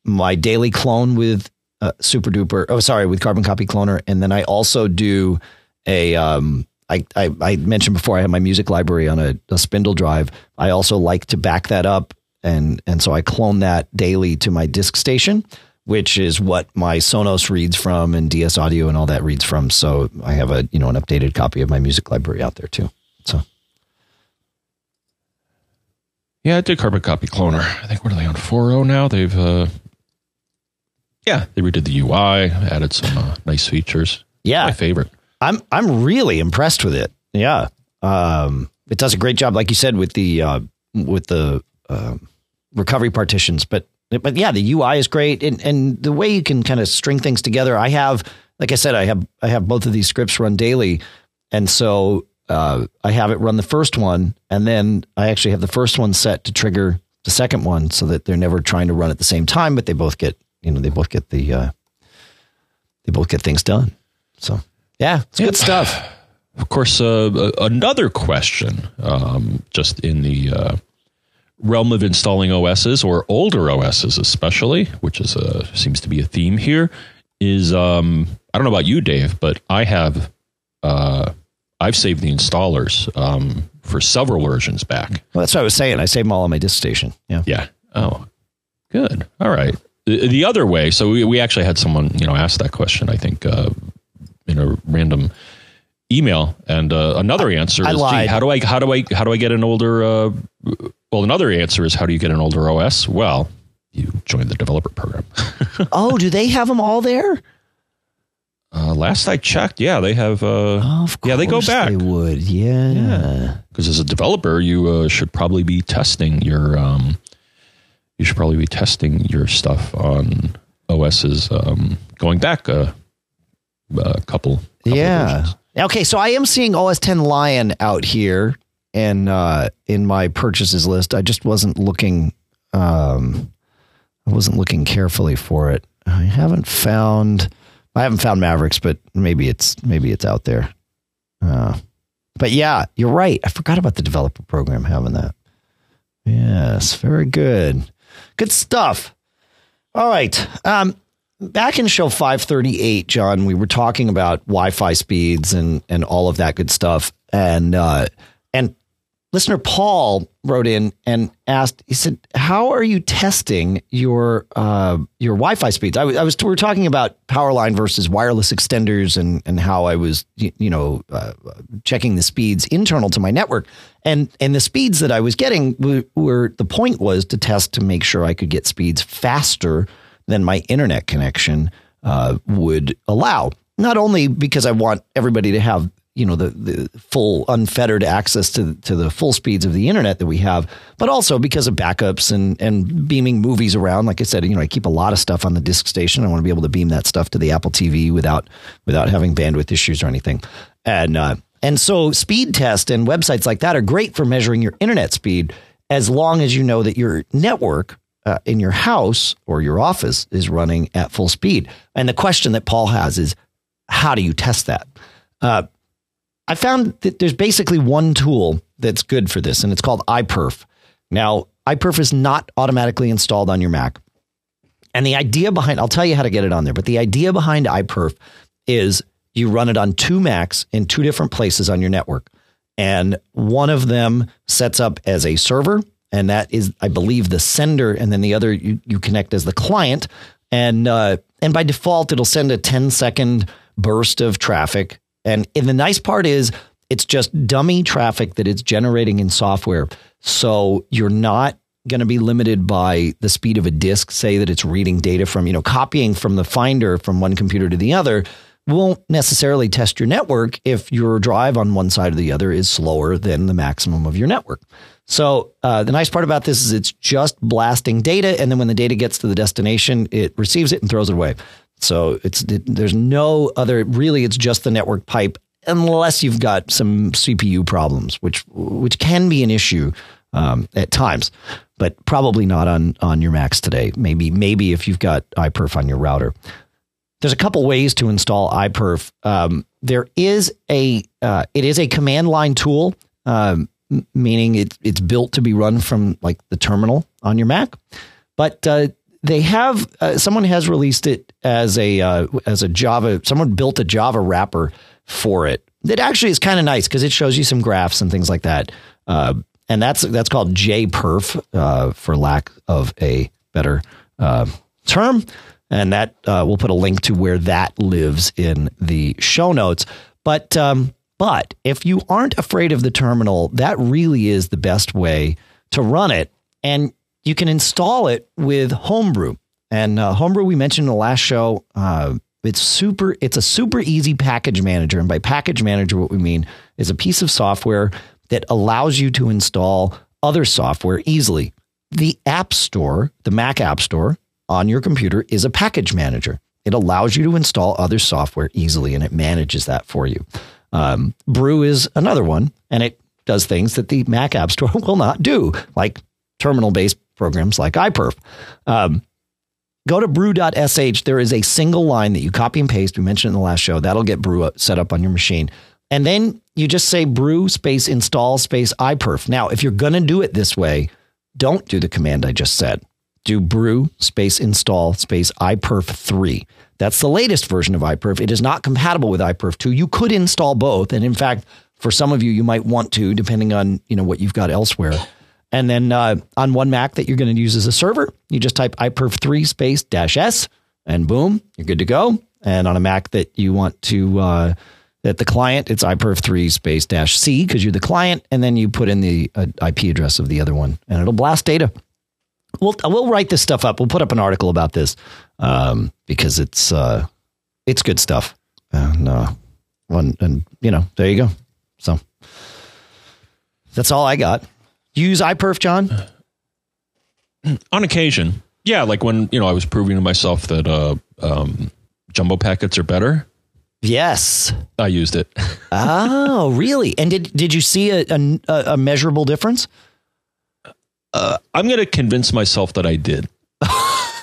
my daily clone with uh, SuperDuper. Oh, sorry, with Carbon Copy Cloner, and then I also do a um, I, I, I, mentioned before I have my music library on a, a, spindle drive. I also like to back that up, and and so I clone that daily to my disk station, which is what my Sonos reads from and DS Audio and all that reads from. So I have a you know an updated copy of my music library out there too. So. Yeah, I did Carbon Copy Cloner. I think what are they on 4.0 now? They've uh, yeah, they redid the UI, added some uh, nice features. Yeah, my favorite. I'm I'm really impressed with it. Yeah, um, it does a great job, like you said, with the uh, with the uh, recovery partitions. But but yeah, the UI is great, and and the way you can kind of string things together. I have, like I said, I have I have both of these scripts run daily, and so uh, I have it run the first one, and then I actually have the first one set to trigger the second one, so that they're never trying to run at the same time, but they both get you know they both get the uh, they both get things done. So yeah, it's good stuff. Of course, uh, another question, um, just in the uh, realm of installing OSs or older OSs, especially, which is a, seems to be a theme here, is um, I don't know about you, Dave, but I have uh, I've saved the installers um, for several versions back. Well, that's what I was saying. I saved them all on my disk station. Yeah. Yeah. Oh, good. All right. The, the other way, so we, we actually had someone you know ask that question. I think uh, in a random email, and uh, another answer I is, lied. gee, how do I how do I how do I get an older? Uh, well, another answer is how do you get an older OS? Well, you join the developer program. oh, do they have them all there? Uh, last I checked, yeah, they have. Uh, Of yeah, they go back They would. Yeah. because as a developer, you uh, should probably be testing your. Um, you should probably be testing your stuff on OSs um, going back a, a couple. couple Yeah. versions. Okay, so I am seeing OS 10 Lion out here and uh in my purchases list. I just wasn't looking um I wasn't looking carefully for it. I haven't found I haven't found Mavericks, but maybe it's maybe it's out there. Uh but yeah, you're right. I forgot about the developer program having that. Yes, very good. Good stuff. All right. Um back in show 538 john we were talking about wi-fi speeds and and all of that good stuff. And uh and listener paul wrote in and asked he said how are you testing your uh your wi-fi speeds? I I was we were talking about power line versus wireless extenders and and how i was you, you know uh, checking the speeds internal to my network. And and the speeds that i was getting were, were the point was to test to make sure i could get speeds faster than my internet connection uh, would allow. Not only because I want everybody to have you know the, the full unfettered access to to the full speeds of the internet that we have, but also because of backups and and beaming movies around. Like I said, you know I keep a lot of stuff on the disk station. I want to be able to beam that stuff to the Apple TV without without having bandwidth issues or anything. And uh, and so speed test and websites like that are great for measuring your internet speed as long as you know that your network uh, in your house or your office is running at full speed. And the question that Paul has is, how do you test that? Uh, I found that there's basically one tool that's good for this, and it's called iPerf. Now, iPerf is not automatically installed on your Mac. And the idea behind, I'll tell you how to get it on there, but the idea behind iPerf is you run it on two Macs in two different places on your network. And one of them sets up as a server, and that is, I believe, the sender, and then the other you, you connect as the client. And uh, and by default, it'll send a 10 second burst of traffic. And, and the nice part is it's just dummy traffic that it's generating in software. So you're not going to be limited by the speed of a disk, say that it's reading data from, you know, copying from the finder from one computer to the other won't necessarily test your network if your drive on one side or the other is slower than the maximum of your network. So uh, the nice part about this is it's just blasting data, and then when the data gets to the destination, it receives it and throws it away. So it's it, there's no other really. It's just the network pipe, unless you've got some CPU problems, which which can be an issue um, at times, but probably not on on your Macs today. Maybe maybe if you've got iPerf on your router. There's a couple ways to install iPerf. Um, there is a uh, it is a command line tool, um, meaning it, it's built to be run from like the terminal on your Mac. But uh, they have uh, someone has released it as a uh, as a Java. Someone built a Java wrapper for it that actually is kind of nice because it shows you some graphs and things like that. Uh, and that's that's called JPerf uh, for lack of a better uh, term. And that we'll put a link to where that lives in the show notes. But um, but if you aren't afraid of the terminal, that really is the best way to run it. And you can install it with Homebrew. And uh, Homebrew we mentioned in the last show. Uh, it's super. It's a super easy package manager, and by package manager, what we mean is a piece of software that allows you to install other software easily. the App Store, the Mac App Store on your computer is a package manager. It allows you to install other software easily and it manages that for you. Um, Brew is another one, and it does things that the Mac App Store will not do, like terminal based programs like iPerf. Um, go to brew.sh. There is a single line that you copy and paste. We mentioned in the last show. That'll get Brew set up on your machine. And then you just say brew space install space iPerf. Now, if you're going to do it this way, don't do the command I just said. Do brew space install space iPerf 3. That's the latest version of iPerf. It is not compatible with iPerf 2. You could install both. And in fact, for some of you, you might want to, depending on you know what you've got elsewhere. And then uh, on one Mac that you're going to use as a server, you just type iPerf 3 space dash S and boom, you're good to go. And on a Mac that you want to, uh, that the client, it's iPerf 3 space dash C because you're the client. And then you put in the uh, IP address of the other one and it'll blast data. We'll, we'll write this stuff up. We'll put up an article about this um, because it's, uh, it's good stuff. And, uh, one, and, you know, there you go. So that's all I got. Use iPerf, John? On occasion. Yeah, like when, you know, I was proving to myself that uh, um, jumbo packets are better. Yes. I used it. oh, really? And did did you see a, a, a measurable difference? Uh, I'm going to convince myself that I did.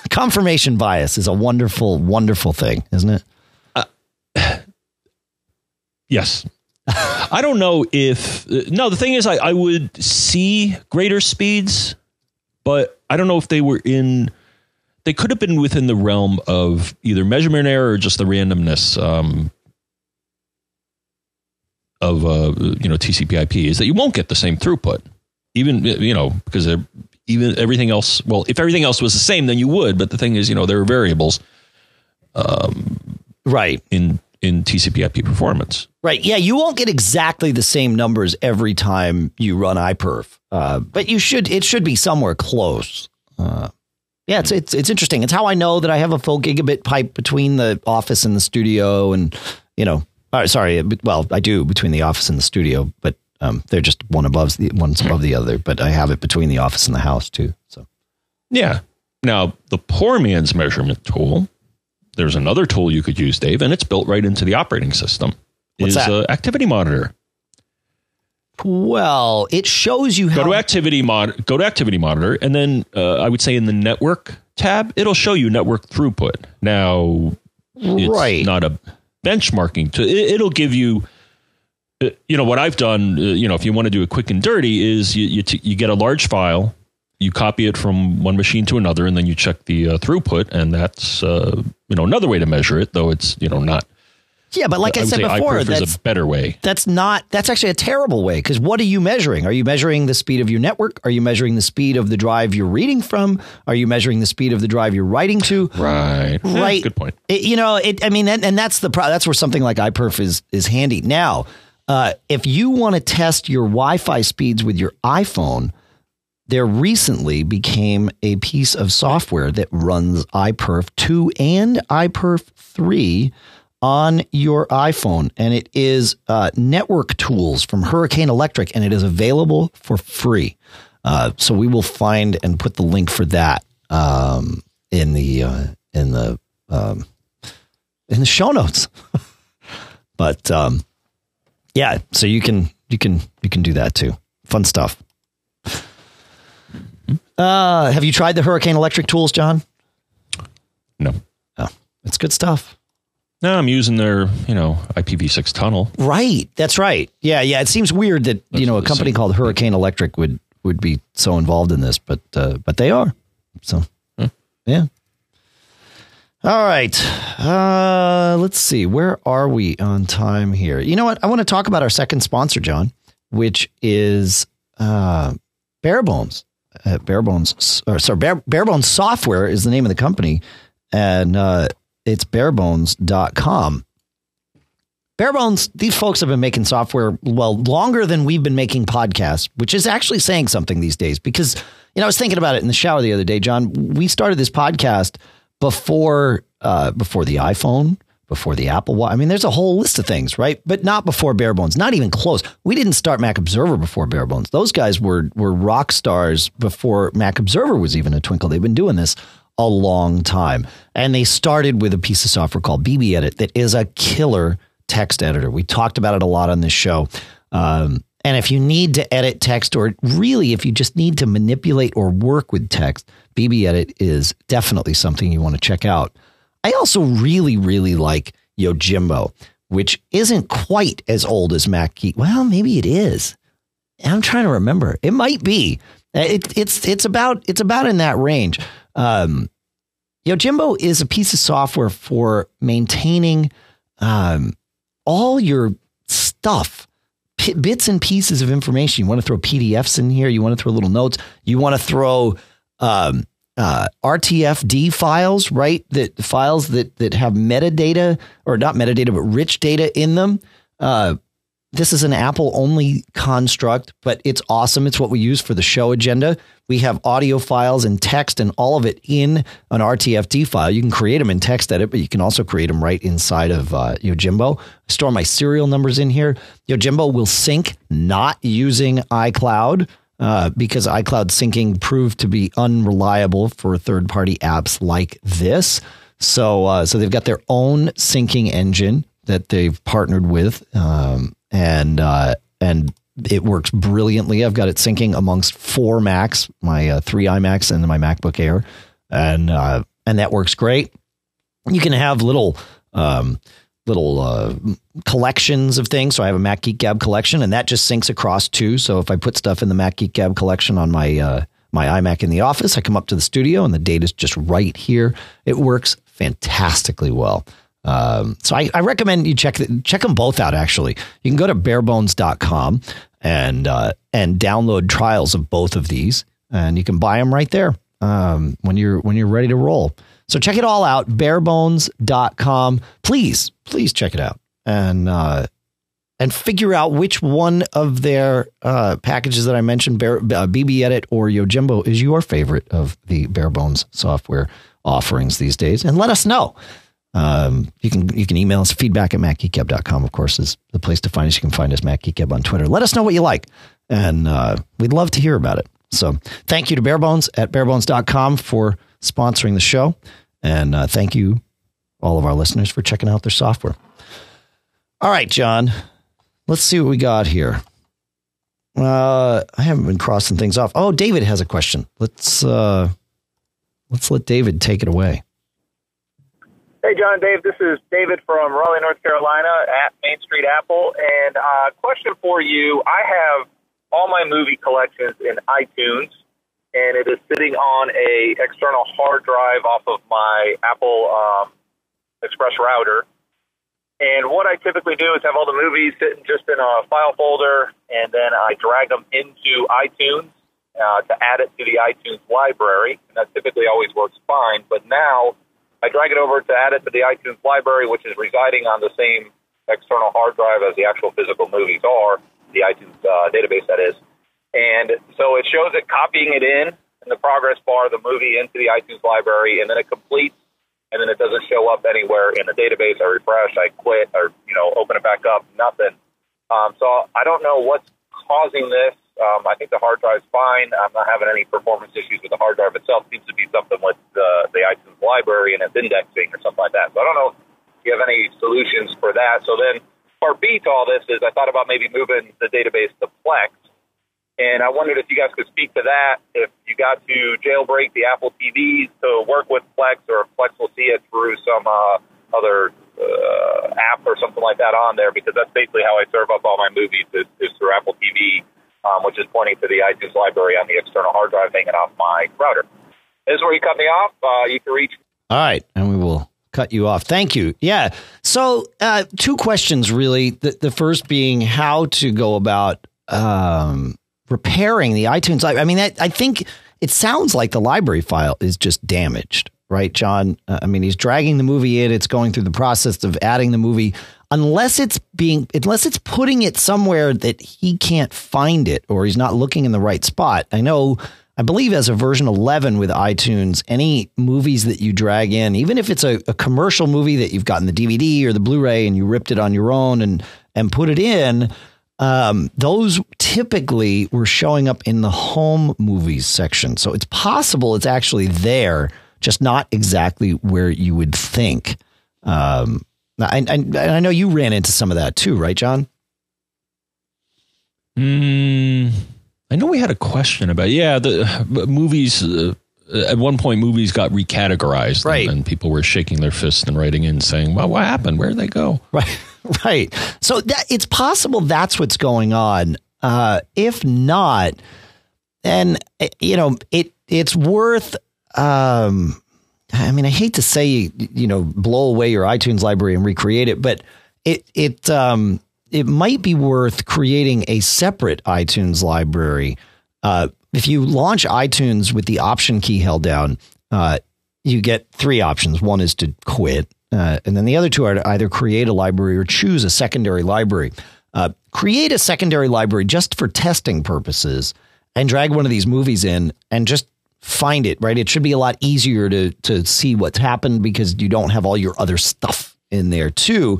Confirmation bias is a wonderful, wonderful thing, isn't it? Uh, yes. I don't know if no. The thing is, I, I would see greater speeds, but I don't know if they were in. They could have been within the realm of either measurement error or just the randomness um, of uh, you know TCP/IP. Is that you won't get the same throughput, even you know because even everything else. Well, if everything else was the same, then you would. But the thing is, you know, there are variables, um, right in in TCP/IP performance. Right. Yeah, you won't get exactly the same numbers every time you run iPerf, uh, but you should. It should be somewhere close. Uh, yeah, it's it's it's interesting. It's how I know that I have a full gigabit pipe between the office and the studio, and you know, uh, sorry, well, I do between the office and the studio, but um, they're just one above the one's above the other. But I have it between the office and the house too. So, yeah. Now the poor man's measurement tool there's another tool you could use, Dave, and it's built right into the operating system. What's is that? Uh, Activity Monitor. Well, it shows you how. Go to Activity Mod. Go to Activity Monitor, and then uh, I would say in the Network tab, it'll show you network throughput. Now, it's right. not a benchmarking to. It, will give you. Uh, you know what I've done. Uh, you know, if you want to do it quick and dirty, is you you, t- you get a large file, you copy it from one machine to another, and then you check the uh, throughput, and that's uh, you know another way to measure it, though it's you know not. Yeah, but like I, I said before, that's a better way. That's not. That's actually a terrible way because what are you measuring? Are you measuring the speed of your network? Are you measuring the speed of the drive you're reading from? Are you measuring the speed of the drive you're writing to? Right. Right. Yeah, good point. It, you know, it. I mean, and, and that's the pro- that's where something like iPerf is is handy. Now, uh, if you want to test your Wi-Fi speeds with your iPhone, there recently became a piece of software that runs iPerf 2 and iPerf 3 on your iPhone. And it is uh, network tools from Hurricane Electric, and it is available for free. Uh, so we will find and put the link for that um, in the uh, in the um, in the show notes. but um, yeah, so you can you can you can do that too. Fun stuff. Uh, have you tried the Hurricane Electric tools, John? No. Oh, it's good stuff. No, I'm using their, you know, IPv6 tunnel. Right. That's right. Yeah, yeah. It seems weird that That's you know a company called Hurricane Electric would would be so involved in this, but uh, but they are. So, hmm. yeah. All right. Uh, let's see. Where are we on time here? You know what? I want to talk about our second sponsor, John, which is uh, Barebones uh, Barebones, or sorry, Bare, Barebones Software is the name of the company, and uh, it's barebones.com. Barebones, these folks have been making software, well, longer than we've been making podcasts, which is actually saying something these days because, you know, I was thinking about it in the shower the other day, John. We started this podcast before, uh, before the iPhone, before the Apple Watch. I mean, there's a whole list of things, right? But not before Barebones. Not even close. We didn't start Mac Observer before Barebones. Those guys were were rock stars before Mac Observer was even a twinkle. They've been doing this a long time, and they started with a piece of software called BBEdit that is a killer text editor. We talked about it a lot on this show. Um, and if you need to edit text, or really if you just need to manipulate or work with text, BBEdit is definitely something you want to check out. I also really, really like Yojimbo, which isn't quite as old as Mac Geek. Well, maybe it is. I'm trying to remember. It might be. It, it's it's about it's about in that range. Um, Yojimbo is a piece of software for maintaining um, all your stuff, p- bits and pieces of information. You want to throw PDFs in here. You want to throw little notes. You want to throw um, uh, RTFD files, right? That files that that have metadata or not metadata, but rich data in them. Uh, this is an Apple only construct, but it's awesome. It's what we use for the show agenda. We have audio files and text and all of it in an RTFD file. You can create them in text edit, but you can also create them right inside of uh, Yojimbo. store my serial numbers in here. Yojimbo will sync not using iCloud uh, because iCloud syncing proved to be unreliable for third party apps like this. So, uh, so they've got their own syncing engine that they've partnered with, um, and uh, and it works brilliantly. I've got it syncing amongst four Macs, my uh, three iMacs and my MacBook Air, and uh, and that works great. You can have little um, little uh, collections of things. So I have a Mac Geek Gab collection, and that just syncs across too. So if I put stuff in the Mac Geek Gab collection on my uh, my iMac in the office, I come up to the studio, and the data's just right here. It works fantastically well. Um, so I, I, recommend you check the, check them both out. Actually, you can go to barebones.com and uh, and download trials of both of these, and you can buy them right there um, when you're when you're ready to roll. So check it all out, barebones.com. Please, please check it out and uh, and figure out which one of their uh, packages that I mentioned, Bear, uh, BBEdit or Yojimbo, is your favorite of the Barebones software offerings these days, and let us know. Um, you can you can email us feedback at macgeekgab.com, of course, is the place to find us. You can find us MacGeekGab on Twitter. Let us know what you like, and uh, we'd love to hear about it. So thank you to Barebones at barebones.com for sponsoring the show. And uh, thank you, all of our listeners, for checking out their software. All right, John, let's see what we got here. Uh, I haven't been crossing things off. Oh, David has a question. Let's uh, let's let David take it away. Hey, John, Dave. This is David from Raleigh, North Carolina, at Main Street Apple. And uh, question for you: I have all my movie collections in iTunes, and it is sitting on a external hard drive off of my Apple um, Express router. And what I typically do is have all the movies sitting just in a file folder, and then I drag them into iTunes uh, to add it to the iTunes library, and that typically always works fine. But now I drag it over to add it to the iTunes library, which is residing on the same external hard drive as the actual physical movies are, the iTunes uh, database that is. And so it shows it copying it in in the progress bar, the movie into the iTunes library, and then it completes, and then it doesn't show up anywhere in the database. I refresh, I quit, or you know, open it back up, nothing. Um, so I don't know what's causing this. Um, I think the hard drive's fine. I'm not having any performance issues with the hard drive itself. It seems to be something with the, the iTunes library and its indexing or something like that. So I don't know if you have any solutions for that. So then part B to all this is I thought about maybe moving the database to Plex and I wondered if you guys could speak to that. If you got to jailbreak the Apple TVs to work with Plex, or if Plex will see it through some uh, other uh, app or something like that on there, because that's basically how I serve up all my movies is, is through Apple TV, um, which is pointing to the iTunes library on the external hard drive hanging off my router. This is where you cut me off. Uh, you can reach. All right, and cut you off. Thank you. Yeah. So, uh, two questions really. The, the first being how to go about um, repairing the iTunes. I mean, that, I think it sounds like the library file is just damaged, right, John? Uh, I mean, he's dragging the movie in. It's going through the process of adding the movie. Unless it's being, unless it's putting it somewhere that he can't find it or he's not looking in the right spot. I know I believe as a version 11 with iTunes, any movies that you drag in, even if it's a, a commercial movie that you've gotten the DVD or the Blu-ray and you ripped it on your own and and put it in, um, those typically were showing up in the home movies section. So it's possible it's actually there, just not exactly where you would think. Um, I, I, I know you ran into some of that too, right, John? Mm, I know we had a question about yeah the movies. Uh, at one point, movies got recategorized, right? And, and, people were shaking their fists and writing in saying, "Well, what happened? Where did they go?" Right, right. So that it's possible that's what's going on. Uh, if not, then you know it. It's worth. Um, I mean, I hate to say you know blow away your iTunes library and recreate it, but it it um it might be worth creating a separate iTunes library. Uh, if you launch iTunes with the option key held down, uh, you get three options. One is to quit, uh, and then the other two are to either create a library or choose a secondary library. Uh, create a secondary library just for testing purposes, and drag one of these movies in, and just find it. Right, it should be a lot easier to to see what's happened because you don't have all your other stuff in there too.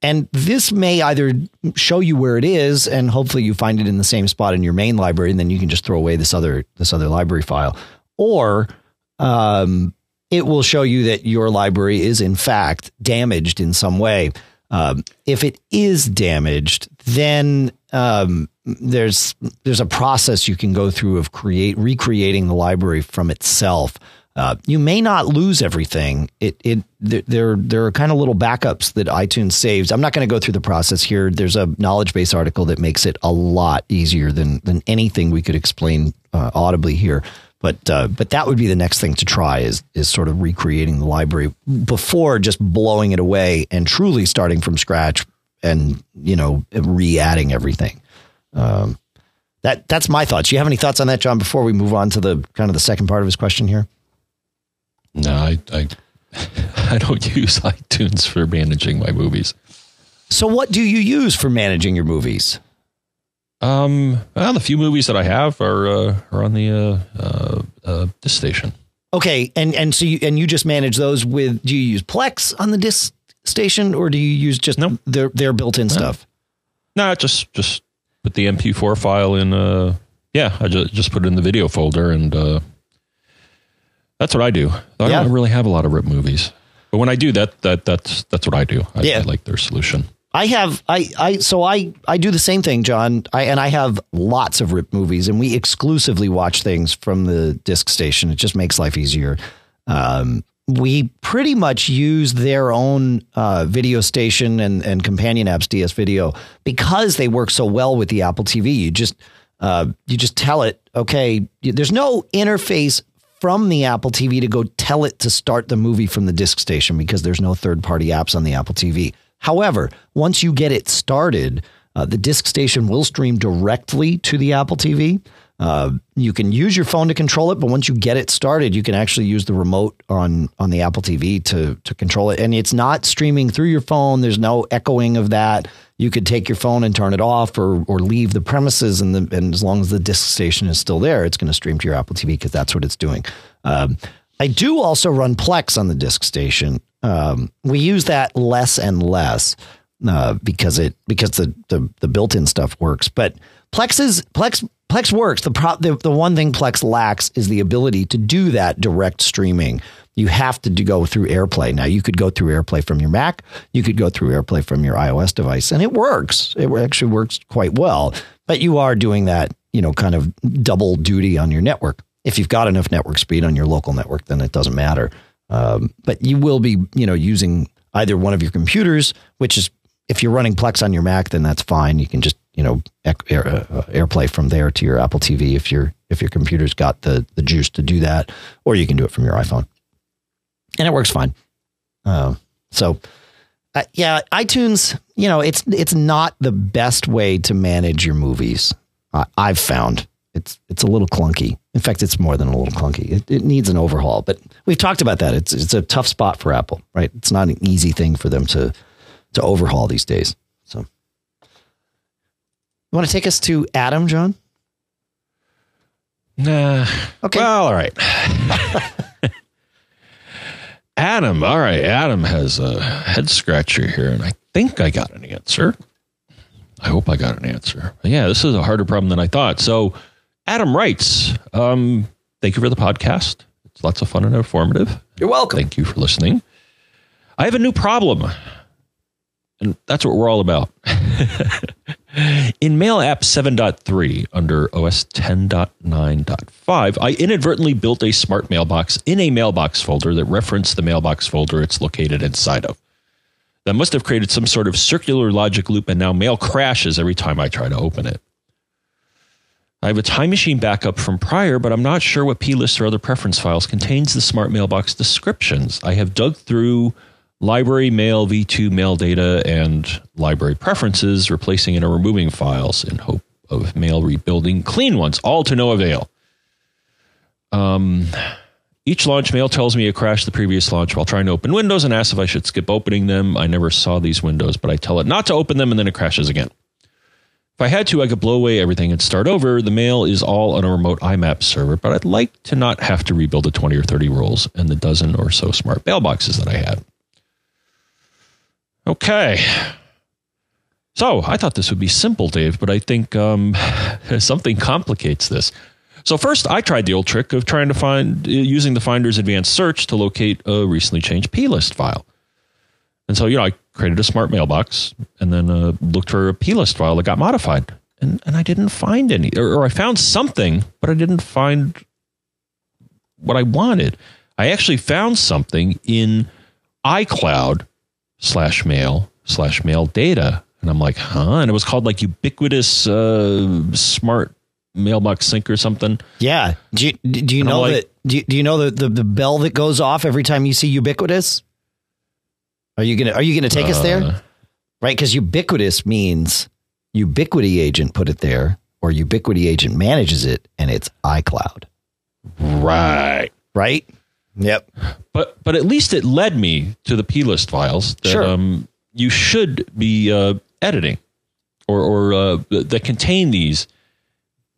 And this may either show you where it is, and hopefully you find it in the same spot in your main library, and then you can just throw away this other this other library file, or um, it will show you that your library is in fact damaged in some way. Um, if it is damaged, then um, there's there's a process you can go through of create recreating the library from itself. Uh, you may not lose everything. It it there there are kind of little backups that iTunes saves. I'm not going to go through the process here. There's a knowledge base article that makes it a lot easier than than anything we could explain uh, audibly here. But uh, but that would be the next thing to try is is sort of recreating the library before just blowing it away and truly starting from scratch and you know re-adding everything. Um, that that's my thoughts. Do you have any thoughts on that, John? Before we move on to the kind of the second part of his question here. No, I, I, I don't use iTunes for managing my movies. So, what do you use for managing your movies? Um, well, the few movies that I have are uh, are on the uh, uh, uh, disk station. Okay, and and so you and you just manage those with? Do you use Plex on the disc station, or do you use just no. their their built in no. stuff? No, just just put the MP4 file in. Uh, yeah, I just just put it in the video folder and uh, that's what I do. I yeah. don't really have a lot of rip movies, but when I do that, that that's that's what I do. I, yeah. I like their solution. I have I I so I I do the same thing, John. I and I have lots of rip movies, and we exclusively watch things from the disc station. It just makes life easier. Um, we pretty much use their own uh, video station and and companion apps, DS Video, because they work so well with the Apple TV. You just uh, you just tell it, okay. There's no interface from the Apple TV to go tell it to start the movie from the disk station because there's no third party apps on the Apple TV. However, once you get it started, uh, the disk station will stream directly to the Apple TV. Uh, you can use your phone to control it, but once you get it started, you can actually use the remote on on the Apple TV to to control it. And it's not streaming through your phone. There's no echoing of that. You could take your phone and turn it off, or or leave the premises, and the, and as long as the disk station is still there, it's going to stream to your Apple TV because that's what it's doing. Um, I do also run Plex on the disk station. Um, we use that less and less uh, because it because the, the the built-in stuff works, but Plex is Plex Plex works. The, pro, the the one thing Plex lacks is the ability to do that direct streaming. You have to do, go through AirPlay. Now you could go through AirPlay from your Mac. You could go through AirPlay from your iOS device, and it works. It actually works quite well. But you are doing that, you know, kind of double duty on your network. If you've got enough network speed on your local network, then it doesn't matter. Um, but you will be, you know, using either one of your computers, which is if you're running Plex on your Mac, then that's fine. You can just you know air, uh, AirPlay from there to your Apple TV if your if your computer's got the the juice to do that, or you can do it from your iPhone, and it works fine. Uh, so. Uh, yeah, iTunes, you know, it's it's not the best way to manage your movies. I've found it's it's a little clunky. In fact, it's more than a little clunky. It, it needs an overhaul. But we've talked about that. It's it's a tough spot for Apple, right? It's not an easy thing for them to to overhaul these days. So, you want to take us to Adam, John? Nah. Okay. Well, all right. Adam, all right. Adam has a head scratcher here, and I think I got an answer. I hope I got an answer. Yeah, this is a harder problem than I thought. So, Adam writes, um, "Thank you for the podcast. It's lots of fun and informative. You're welcome. Thank you for listening. I have a new problem, and that's what we're all about." In Mail App 7.3 under OS 10.9.5, I inadvertently built a smart mailbox in a mailbox folder that referenced the mailbox folder it's located inside of. That must have created some sort of circular logic loop, and now mail crashes every time I try to open it. I have a time machine backup from prior, but I'm not sure what plist or other preference files contains the smart mailbox descriptions. I have dug through library mail, V2 mail data, and library preferences, replacing and removing files in hope of mail rebuilding clean ones, all to no avail. Um, each launch mail tells me it crashed the previous launch while trying to open windows and asks if I should skip opening them. I never saw these windows, but I tell it not to open them and then it crashes again. If I had to, I could blow away everything and start over. The mail is all on a remote IMAP server, but I'd like to not have to rebuild the 20 or 30 rolls and the dozen or so smart mailboxes that I had. Okay. So I thought this would be simple, Dave, but I think um, something complicates this. So first, I tried the old trick of trying to find using the Finder's advanced search to locate a recently changed plist file. And so, you know, I created a smart mailbox and then uh, looked for a plist file that got modified, and and I didn't find any, or, or I found something, but I didn't find what I wanted. I actually found something in iCloud slash mail slash mail data. And I'm like, huh? And it was called like ubiquitous uh, smart mailbox sync or something. Yeah. Do you, do you And know like- that? Do you, do you know the, the the bell that goes off every time you see ubiquitous? Are you gonna Are you gonna take us Uh, there? Right? Because ubiquitous means ubiquity agent put it there, or ubiquity agent manages it, and it's iCloud. Right. Right? Yep. But but at least it led me to the plist files that Sure. um, you should be uh, editing or or uh, that contain these.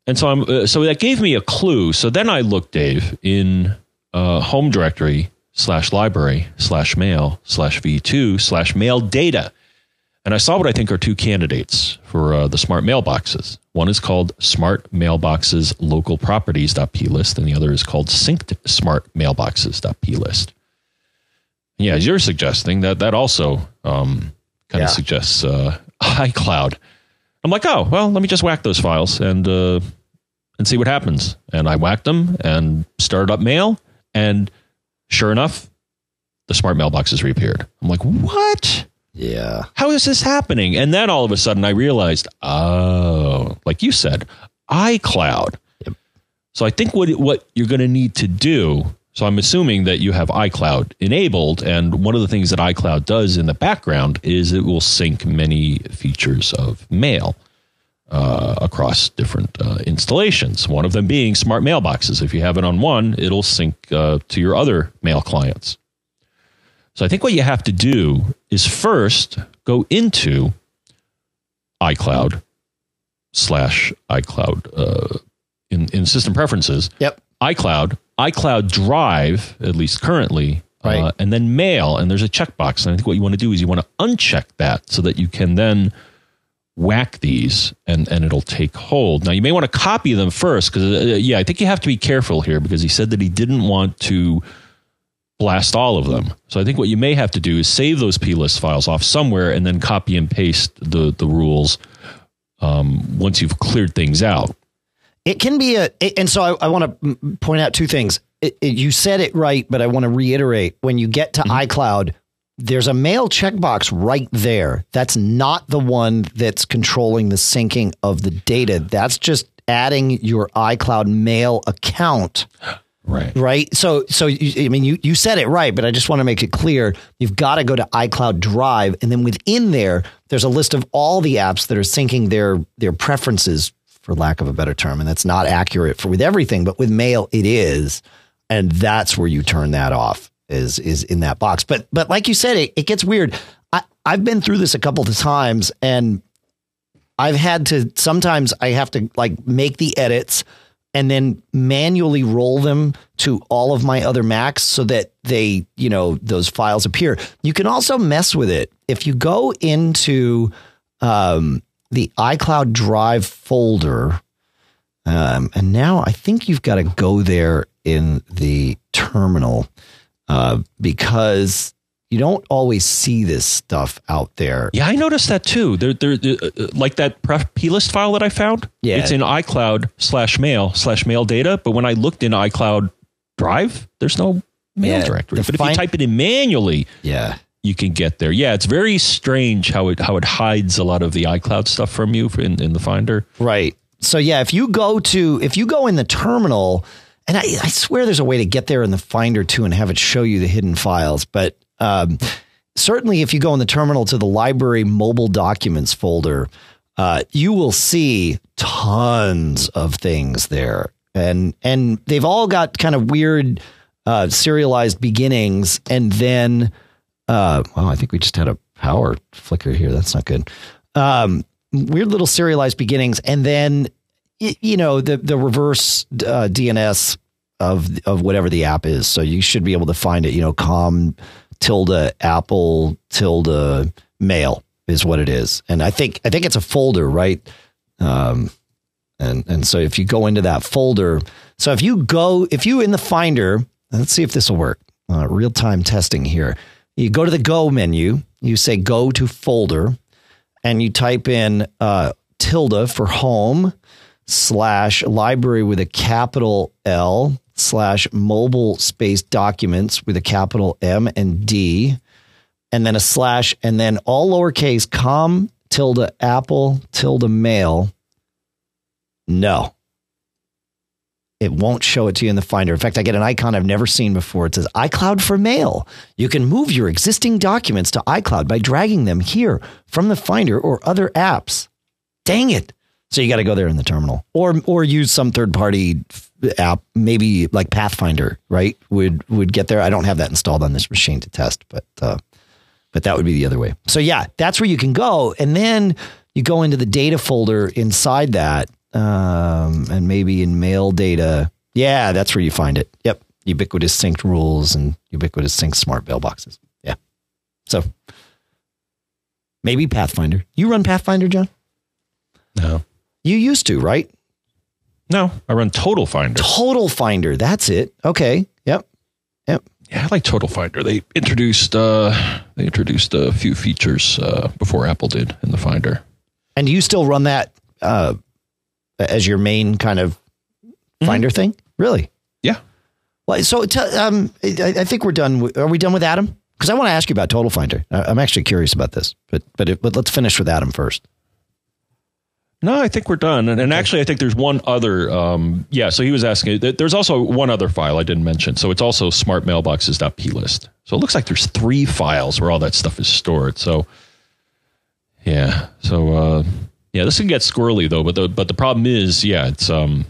And so I'm uh, so that gave me a clue. So then I looked, Dave, in uh, home directory slash library slash mail slash v2 slash mail data. And I saw what I think are two candidates for uh, the smart mailboxes. One is called Smart Mailboxes Local Properties.plist, and the other is called Synced Smart Mailboxes.plist. Yeah, as you're suggesting, that that also um, kind Yeah. of suggests uh, iCloud. I'm like, oh well, let me just whack those files and uh, and see what happens. And I whacked them and started up mail, and sure enough, the smart mailboxes reappeared. I'm like, what? Yeah. how is this happening? And then all of a sudden I realized, oh, like you said, iCloud. So I think what what you're going to need to do. So I'm assuming that you have iCloud enabled, and one of the things that iCloud does in the background is it will sync many features of mail uh, across different uh, installations. One of them being smart mailboxes. If you have it on one, it'll sync uh, to your other mail clients. So I think what you have to do is first go into iCloud slash iCloud uh, in, in system preferences, Yep. iCloud, iCloud Drive, at least currently, uh, Right. and then Mail. And there's a checkbox. And I think what you want to do is you want to uncheck that so that you can then whack these and, and it'll take hold. Now, you may want to copy them first because, uh, yeah, I think you have to be careful here because he said that he didn't want to blast all of them. So I think what you may have to do is save those plist files off somewhere and then copy and paste the, the rules um, once you've cleared things out. It can be a, and so I, I want to point out two things. It, it- you said it right, but I want to reiterate when you get to iCloud, there's a mail checkbox right there. That's not the one that's controlling the syncing of the data. That's just adding your iCloud mail account Right. right? So, so you, I mean, you you said it right, but I just want to make it clear. You've got to go to iCloud Drive, and then within there, there's a list of all the apps that are syncing their their preferences, for lack of a better term, and that's not accurate for with everything, but with Mail, it is, and that's where you turn that off. Is is in that box, but but like you said, it, it gets weird. I I've been through this a couple of times, and I've had to sometimes I have to like make the edits and then manually roll them to all of my other Macs so that they, you know, those files appear. You can also mess with it if you go into um, the iCloud Drive folder. Um, and now I think you've got to go there in the terminal uh, because you don't always see this stuff out there. Yeah, I noticed that too. There, there, uh, like that pref plist file that I found. Yeah. it's in iCloud slash mail slash mail data. But when I looked in iCloud Drive, there's no mail Yeah, directory. But if you type it in manually, Yeah. you can get there. Yeah, it's very strange how it how it hides a lot of the iCloud stuff from you in, in the Finder. Right. So yeah, if you go to if you go in the terminal, and I, I swear there's a way to get there in the Finder too and have it show you the hidden files, but um, certainly if you go in the terminal to the library mobile documents folder, uh, you will see tons of things there, and and they've all got kind of weird uh, serialized beginnings, and then uh, well, I think we just had a power flicker here. That's not good. Um, weird little serialized beginnings, and then you know the the reverse uh, DNS of of whatever the app is. So you should be able to find it. You know, com tilde apple tilde mail is what it is, and I think I think it's a folder, right? Um, and and so if you go into that folder, so if you go if you in the Finder, let's see if this will work. Uh, Real time testing here. You go to the Go menu. You say Go to folder, and you type in uh, tilde for home slash library with a capital L slash mobile space documents with a capital M and D, and then a slash, and then all lowercase com tilde apple tilde mail. No. It won't show it to you in the Finder. In fact, I get an icon I've never seen before. It says iCloud for Mail. You can move your existing documents to iCloud by dragging them here from the Finder or other apps. Dang it. So you got to go there in the terminal or or use some third party app, maybe like Path Finder, right? Would would get there. I don't have that installed on this machine to test, but uh, but that would be the other way. So yeah, that's where you can go, and then you go into the data folder inside that, um, and maybe in mail data. Yeah, that's where you find it. Yep, ubiquitous synced rules and ubiquitous synced smart mailboxes. Yeah, so maybe Path Finder. You run Path Finder, John? No, You used to, right? No, I run Total Finder. Total Finder. That's it. Okay. Yep. Yep. Yeah, I like Total Finder. They introduced uh, they introduced a few features uh, before Apple did in the Finder. And do you still run that uh, as your main kind of Finder thing? Really? Yeah. Well, so t- um, I, I think we're done. With, are we done with Adam? Because I want to ask you about Total Finder. I- I'm actually curious about this, but but it, but let's finish with Adam first. No, I think we're done. And, and actually, I think there's one other. Um, yeah, so he was asking. there- There's also one other file I didn't mention. So it's also smartmailboxes.plist. So it looks like there's three files where all that stuff is stored. So yeah, so uh, yeah, this can get squirrely though. But the but the problem is, yeah, it's um,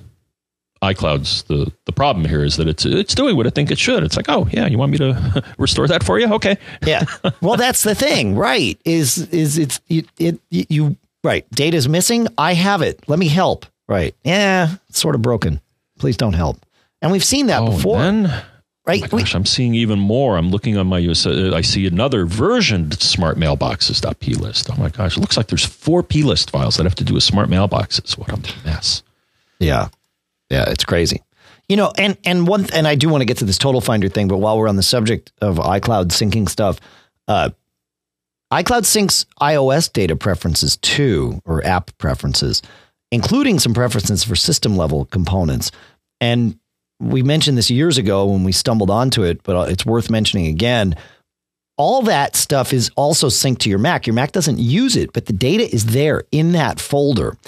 iCloud's the the problem here is that it's it's doing what I think it should. It's like, oh yeah, you want me to restore that for you? Okay. Yeah. well, that's the thing, right? Is is it's it, it you right? Data's missing. I have it. Let me help. Right? Yeah. It's sort of broken. Please don't help. And we've seen that Oh, before, then right? My We- gosh, I'm seeing even more. I'm looking on my US. uh, I see another version smart mailboxes.plist. Oh my gosh, it looks like there's four plist files that have to do with smart mailboxes. What a mess. Yeah. Yeah, it's crazy. You know, and and one and I do want to get to this total finder thing, but while we're on the subject of iCloud syncing stuff, uh iCloud syncs iOS data preferences too, or app preferences, including some preferences for system level components. And we mentioned this years ago when we stumbled onto it, but it's worth mentioning again. All that stuff is also synced to your Mac. Your Mac doesn't use it, but the data is there in that folder.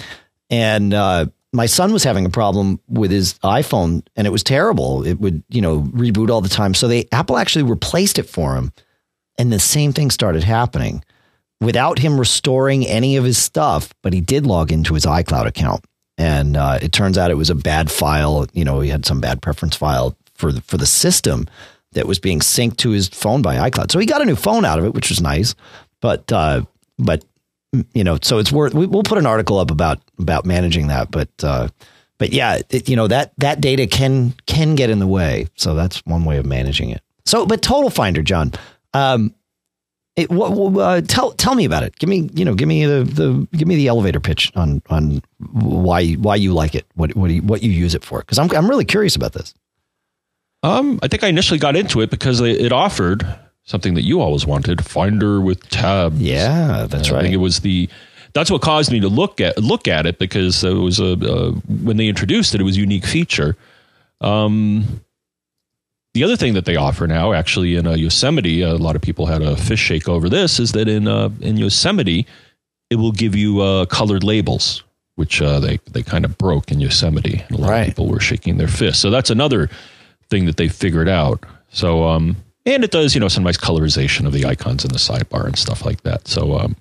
And uh, my son was having a problem with his iPhone, and it was terrible. It would, you know, reboot all the time. So they Apple actually replaced it for him, and the same thing started happening without him restoring any of his stuff. But he did log into his iCloud account, and uh, it turns out it was a bad file. You know, he had some bad preference file for the, for the system that was being synced to his phone by iCloud. So he got a new phone out of it, which was nice. But uh, but you know, so it's worth. We, we'll put an article up about about managing that. But uh, but but yeah, it, you know that that data can can get in the way. So that's one way of managing it. So, but Total Finder, John, um, it, what, uh, tell tell me about it. Give me you know give me the, the give me the elevator pitch on on why why you like it. What what you, what you use it for? Because I'm I'm really curious about this. Um, I think I initially got into it because it offered something that you always wanted: Finder with tabs. Yeah, that's right. I think it was the that's what caused me to look at look at it because it was a uh, when they introduced it, it was a unique feature. Um, the other thing that they offer now, actually in uh, Yosemite, a lot of people had a fish shake over this, is that in uh, in Yosemite, it will give you uh, colored labels, which uh, they they kind of broke in Yosemite. And a lot right. of people were shaking their fists. So that's another thing that they figured out. So um, and it does you know some nice colorization of the icons in the sidebar and stuff like that. So um,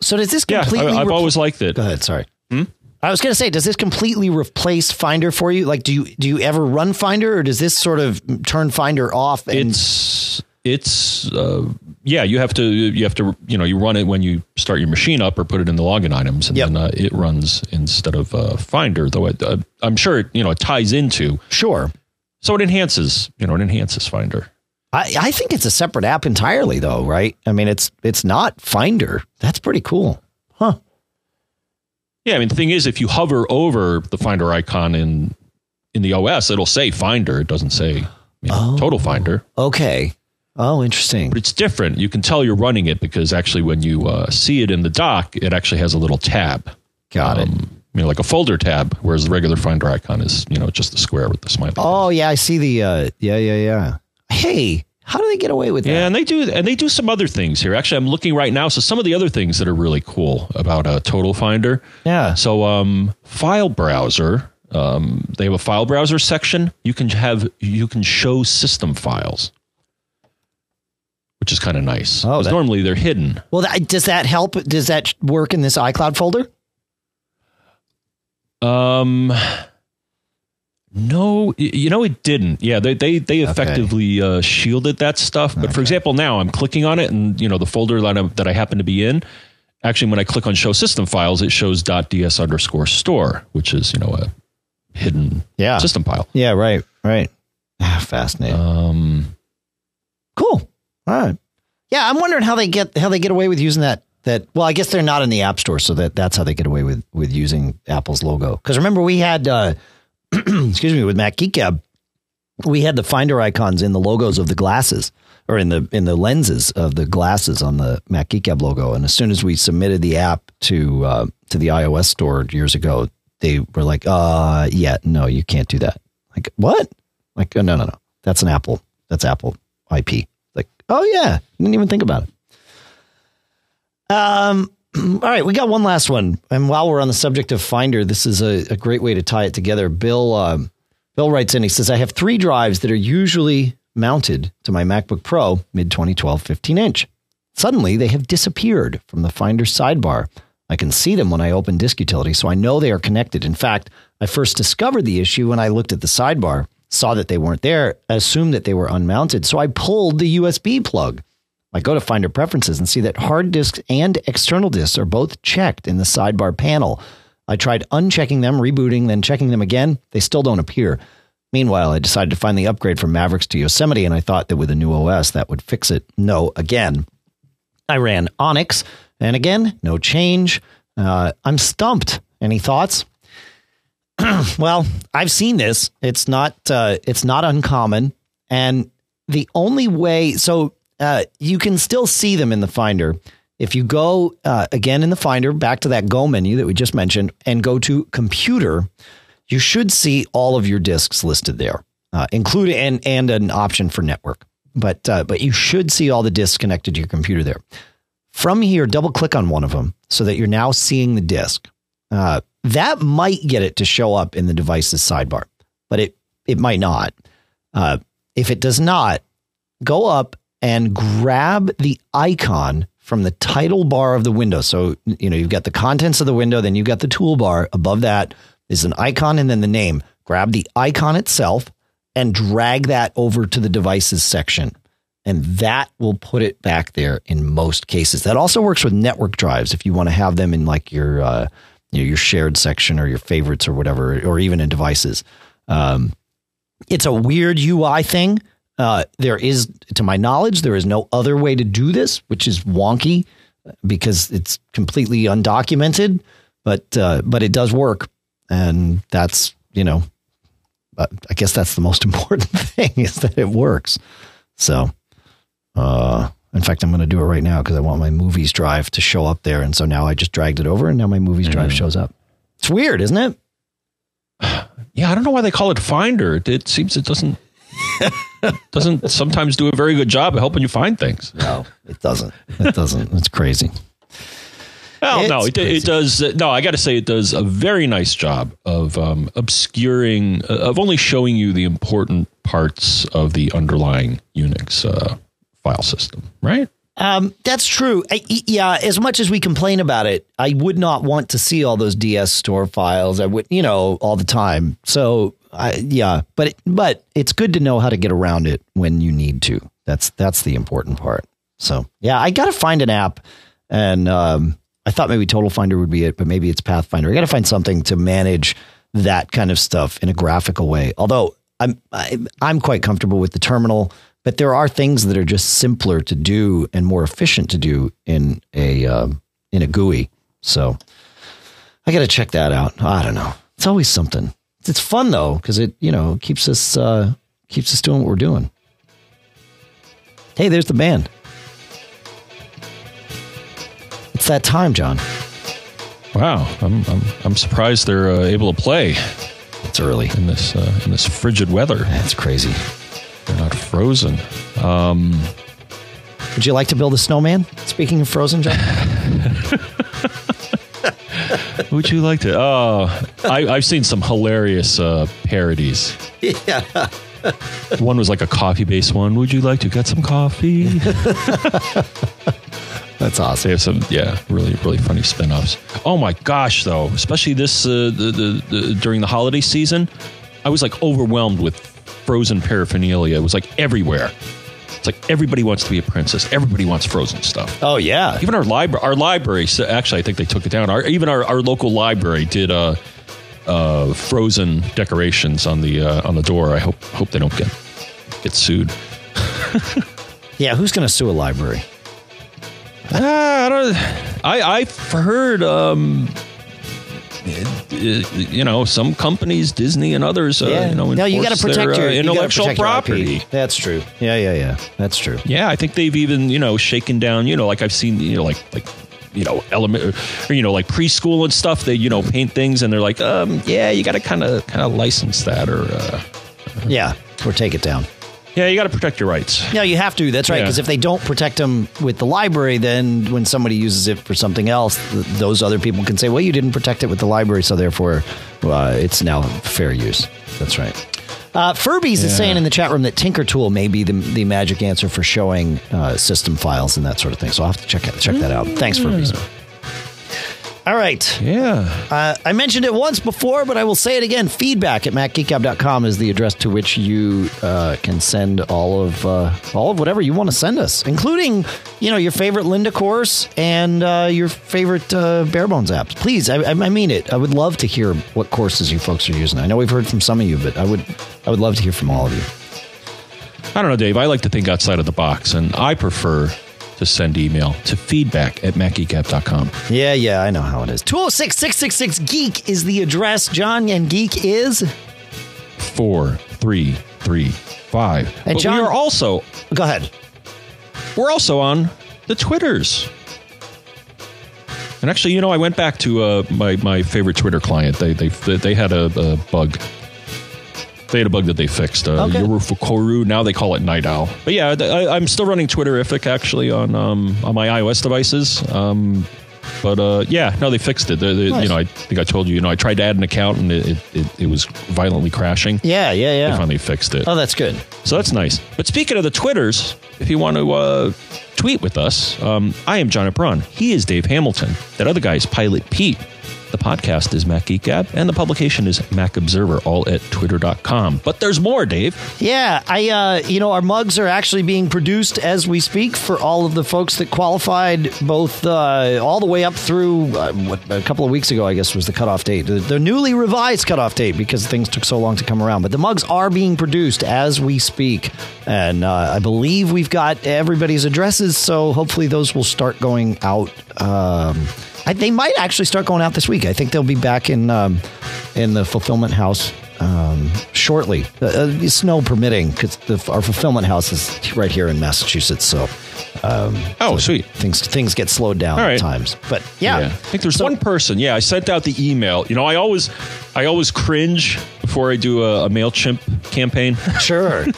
so does this completely? Yeah, I, have always liked it. Go ahead. Sorry. Hmm? I was going to say, does this completely replace Finder for you? Like, do you do you ever run Finder, or does this sort of turn Finder off? And- it's it's uh, yeah. You have to you have to you know you run it when you start your machine up or put it in the login items, and yep. then uh, it runs instead of uh, Finder. Though it, uh, I'm sure it, you know it ties into sure. So it enhances you know it enhances Finder. I, I think it's a separate app entirely, though, right? I mean, it's it's not Finder. That's pretty cool, huh? Yeah, I mean, the thing is, if you hover over the Finder icon in in the OS, it'll say Finder. It doesn't say you know, oh, Total Finder. Okay. Oh, interesting. But it's different. You can tell you're running it because actually, when you uh, see it in the dock, it actually has a little tab. Got um, it. You know, like a folder tab, whereas the regular Finder icon is, you know, just the square with the smiley. Oh, yeah, I see the. Uh, yeah, yeah, yeah. Hey, how do they get away with that? Yeah, and they do, and they do some other things here. Actually, I'm looking right now. So some of the other things that are really cool about a uh, Total Finder. Yeah. So, um, file browser. Um, they have a file browser section. You can have you can show system files, which is kind of nice. Oh, that, normally they're hidden. Well, that, does that help? Does that work in this iCloud folder? Um. No, you know it didn't. Yeah, they they they effectively okay. uh, shielded that stuff. But okay. for example, now I'm clicking on it, and you know the folder that I, that I happen to be in. Actually, when I click on Show System Files, it shows .ds underscore store, which is you know a hidden yeah. system file. Yeah, right, right. Ah, fascinating. Um, cool. All right. Yeah, I'm wondering how they get how they get away with using that that well i guess they're not in the app store so that that's how they get away with with using apple's logo because remember we had uh excuse me, with Mac Geek Gab, we had the Finder icons in the logos of the glasses or in the in the lenses of the glasses on the Mac Geek Gab logo. And as soon as we submitted the app to uh, to the iOS store years ago, they were like, "Uh, yeah, no, you can't do that." Like what? Like, oh, no, no, no, that's an Apple. That's Apple IP. Like, oh yeah, didn't even think about it. Um, all right, we got one last one. And while we're on the subject of Finder, this is a, a great way to tie it together. Bill um, Bill writes in, he says, I have three drives that are usually mounted to my MacBook Pro mid 2012 15 inch. Suddenly, they have disappeared from the Finder sidebar. I can see them when I open Disk Utility, so I know they are connected. In fact, I first discovered the issue when I looked at the sidebar, saw that they weren't there, assumed that they were unmounted, so I pulled the USB plug. I go to Finder Preferences and see that hard disks and external disks are both checked in the sidebar panel. I tried unchecking them, rebooting, then checking them again. They still don't appear. Meanwhile, I decided to the upgrade from Mavericks to Yosemite, and I thought that with a new OS that would fix it. No, again. I ran OnyX, and again, no change. Uh, I'm stumped. Any thoughts? well, I've seen this. It's not. Uh, it's not uncommon, and the only way. So uh, you can still see them in the Finder. If you go uh, again in the Finder, back to that Go menu that we just mentioned, and go to Computer, you should see all of your disks listed there, uh, including and and an option for network. But uh, but you should see all the disks connected to your computer there. From here, double click on one of them so that you're now seeing the disk. Uh, that might get it to show up in the device's sidebar, but it it might not. Uh, if it does not, go up and grab the icon from the title bar of the window. So, you know, you've got the contents of the window, then you've got the toolbar. Above that is an icon and then the name. Grab the icon itself and drag that over to the devices section. And that will put it back there in most cases. That also works with network drives if you want to have them in like your uh, you know, your shared section or your favorites or whatever, or even in devices. Um, it's a weird UI thing. Uh, there is, to my knowledge, there is no other way to do this, which is wonky because it's completely undocumented. But uh, but it does work, and that's you know, I guess that's the most important thing is that it works. So, uh, in fact, I'm going to do it right now because I want my movies drive to show up there, and so now I just dragged it over, and now my movies drive shows up. It's weird, isn't it? Yeah, I don't know why they call it Finder. It seems it doesn't doesn't sometimes do a very good job of helping you find things. No, it doesn't. It doesn't. It's crazy. Well, no, It's it, it crazy. does. uh, No, I got to say, it does a very nice job of um, obscuring, uh, of only showing you the important parts of the underlying Unix uh, file system, right? Um, that's true. I, yeah, as much as we complain about it, I would not want to see all those DS store files. I would, you know, all the time. So, I, yeah, but it, but it's good to know how to get around it when you need to. That's that's the important part. So, yeah, I got to find an app, and um, I thought maybe Total Finder would be it, but maybe it's Path Finder. I got to find something to manage that kind of stuff in a graphical way. Although I'm I, I'm quite comfortable with the terminal, but there are things that are just simpler to do and more efficient to do in a um, in a GUI. So I got to check that out. I don't know. It's always something. It's fun though because it you know keeps us uh, keeps us doing what we're doing. Hey, there's the band. It's that time, John. Wow, I'm I'm, I'm surprised they're uh, able to play It's early. in this uh, in this frigid weather. That's crazy. They're not frozen. Um, Would you like to build a snowman? Speaking of Frozen, John. Would you like to? Oh, I, I've seen some hilarious uh, parodies. yeah. One was like a coffee based one. Would you like to get some coffee? That's awesome. They have some, yeah, really, really funny spin-offs. Oh my gosh, though, especially this uh, the, the, the during the holiday season, I was like overwhelmed with Frozen paraphernalia. It was like everywhere. It's like everybody wants to be a princess. Everybody wants Frozen stuff. Oh yeah. Even our library, our library. so Actually, I think they took it down. Our, even our, our local library did uh, uh, Frozen decorations on the uh, on the door. I hope hope they don't get get sued. Yeah, who's going to sue a library? Ah, I don't. I I've heard. Um, you know, some companies, Disney and others, uh, you know, no, you got to protect your uh, intellectual protect your property. That's true. Yeah, yeah, yeah. That's true. Yeah, I think they've even you know shaken down. You know, like I've seen you know like like you know element or you know like preschool and stuff. They you know paint things and they're like, um, yeah, you got to kind of kind of license that or uh, Yeah, or take it down. Yeah, you got to protect your rights. Yeah, you have to. That's right. Yeah. Because if they don't protect them with the library, then when somebody uses it for something else, th- those other people can say, "Well, you didn't protect it with the library, so therefore, uh, it's now fair use." That's right. Uh, Furbies is saying in the chat room that TinkerTool may be the, the magic answer for showing uh, system files and that sort of thing. So I'll have to check it, check that out. Thanks, Furbies. All right. Yeah. Uh, I mentioned it once before, but I will say it again. Feedback at macgeekgab.com is the address to which you uh, can send all of uh, all of whatever you want to send us, including you know your favorite Lynda course and uh, your favorite uh, Barebones apps. Please, I, I I mean it. I would love to hear what courses you folks are using. I know we've heard from some of you, but I would I would love to hear from all of you. I don't know, Dave. I like to think outside of the box, and I prefer to send email to feedback at macgeekgab.com. Yeah, yeah, I know how it is. 206 666 Geek is the address, John, and Geek is. Four, three, three, five. And but John- we are also Go ahead. we're also on the Twitters. And actually, you know, I went back to uh, my my favorite Twitter client. They they they had a, a bug. They had a bug that they fixed. Uh, Okay. YoruFukurou. Now they call it Night Owl. But yeah, I, I'm still running Twitterrific actually on um, on my iOS devices. Um, but uh, yeah, no, they fixed it. They- they- Nice. You know, I think I told you. You know, I tried to add an account and it it, it, it was violently crashing. Yeah, yeah, yeah. They finally fixed it. Oh, that's good. So that's nice. But speaking of the Twitters, if you want to uh, tweet with us, um, I am John Braun. He is Dave Hamilton. That other guy is Pilot Pete. The podcast is Mac Geek Gab, and the publication is Mac Observer, all at twitter.com. But there's more, Dave. Yeah, I uh, you know our mugs are actually being produced as we speak for all of the folks that qualified, both uh, all the way up through uh, a couple of weeks ago. I guess was the cutoff date, the, the newly revised cutoff date because things took so long to come around. But the mugs are being produced as we speak, and uh, I believe we've got everybody's addresses, so hopefully those will start going out. Um, I, they might actually start going out this week. I think they'll be back in um, in the fulfillment house um, shortly, uh, uh, snow permitting, because our fulfillment house is right here in Massachusetts. So, um, Oh, so sweet. Things things get slowed down All at times, but yeah, I think there's one person. Yeah, I sent out the email. You know, I always, I always cringe before I do a, a Mailchimp campaign. sure.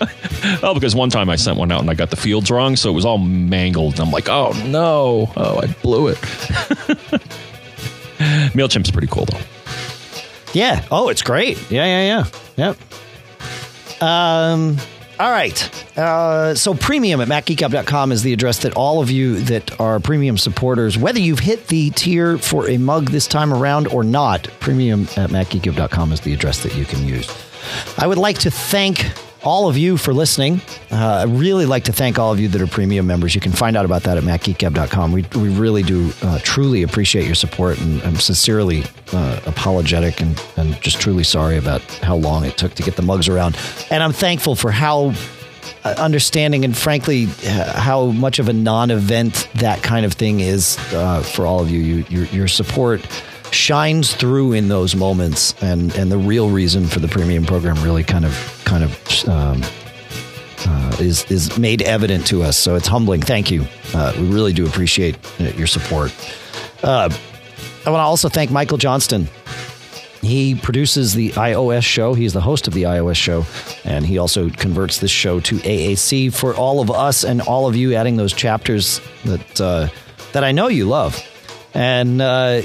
oh, because one time I sent one out and I got the fields wrong, so it was all mangled. And I'm like, oh no, oh I blew it. Mailchimp's pretty cool though. Yeah. Oh, it's great. Yeah, yeah, yeah. Yep. Um. All right. Uh, so premium at macgeekgab.com is the address that all of you that are premium supporters, whether you've hit the tier for a mug this time around or not, premium at macgeekgab.com is the address that you can use. I would like to thank all of you for listening. Uh, I really like to thank all of you that are premium members. You can find out about that at macgeekgab.com. We, we really do uh, truly appreciate your support, and I'm sincerely uh, apologetic and, and just truly sorry about how long it took to get the mugs around. And I'm thankful for how uh, understanding and frankly uh, how much of a non-event that kind of thing is uh, for all of you. you your, your support shines through in those moments and and the real reason for the premium program really kind of kind of um, uh, is is made evident to us. So it's humbling. Thank you. Uh, we really do appreciate uh, your support. Uh, I want to also thank Michael Johnston. He produces the iOS show. He's the host of the iOS show, and he also converts this show to AAC for all of us and all of you, adding those chapters that uh, that I know you love. And uh,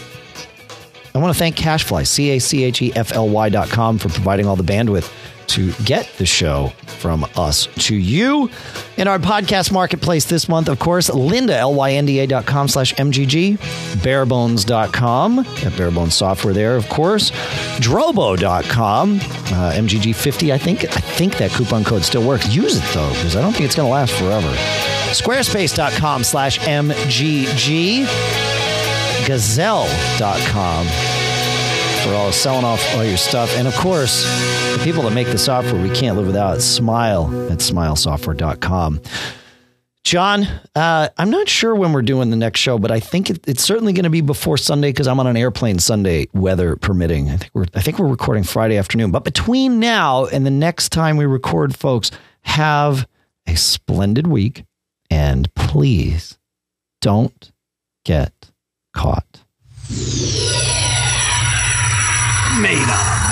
I want to thank CacheFly, C A C H E F L Y dot com, for providing all the bandwidth to get the show from us to you. In our podcast marketplace this month, of course, Lynda, L-Y-N-D-A dot com slash MGG, barebones barebones.com, got barebones software there, of course, Drobo drobo.com, uh, MGG50, I think, I think that coupon code still works. Use it though, because I don't think it's going to last forever. Squarespace.com slash MGG, gazelle.com for all selling off all your stuff. And of course, the people that make the software we can't live without, smile at smilesoftware.com. John, uh, I'm not sure when we're doing the next show, but I think it, it's certainly going to be before Sunday because I'm on an airplane Sunday, weather permitting. I think we're I think we're recording Friday afternoon. But between now and the next time we record, folks, have a splendid week, and please don't get caught. Made up.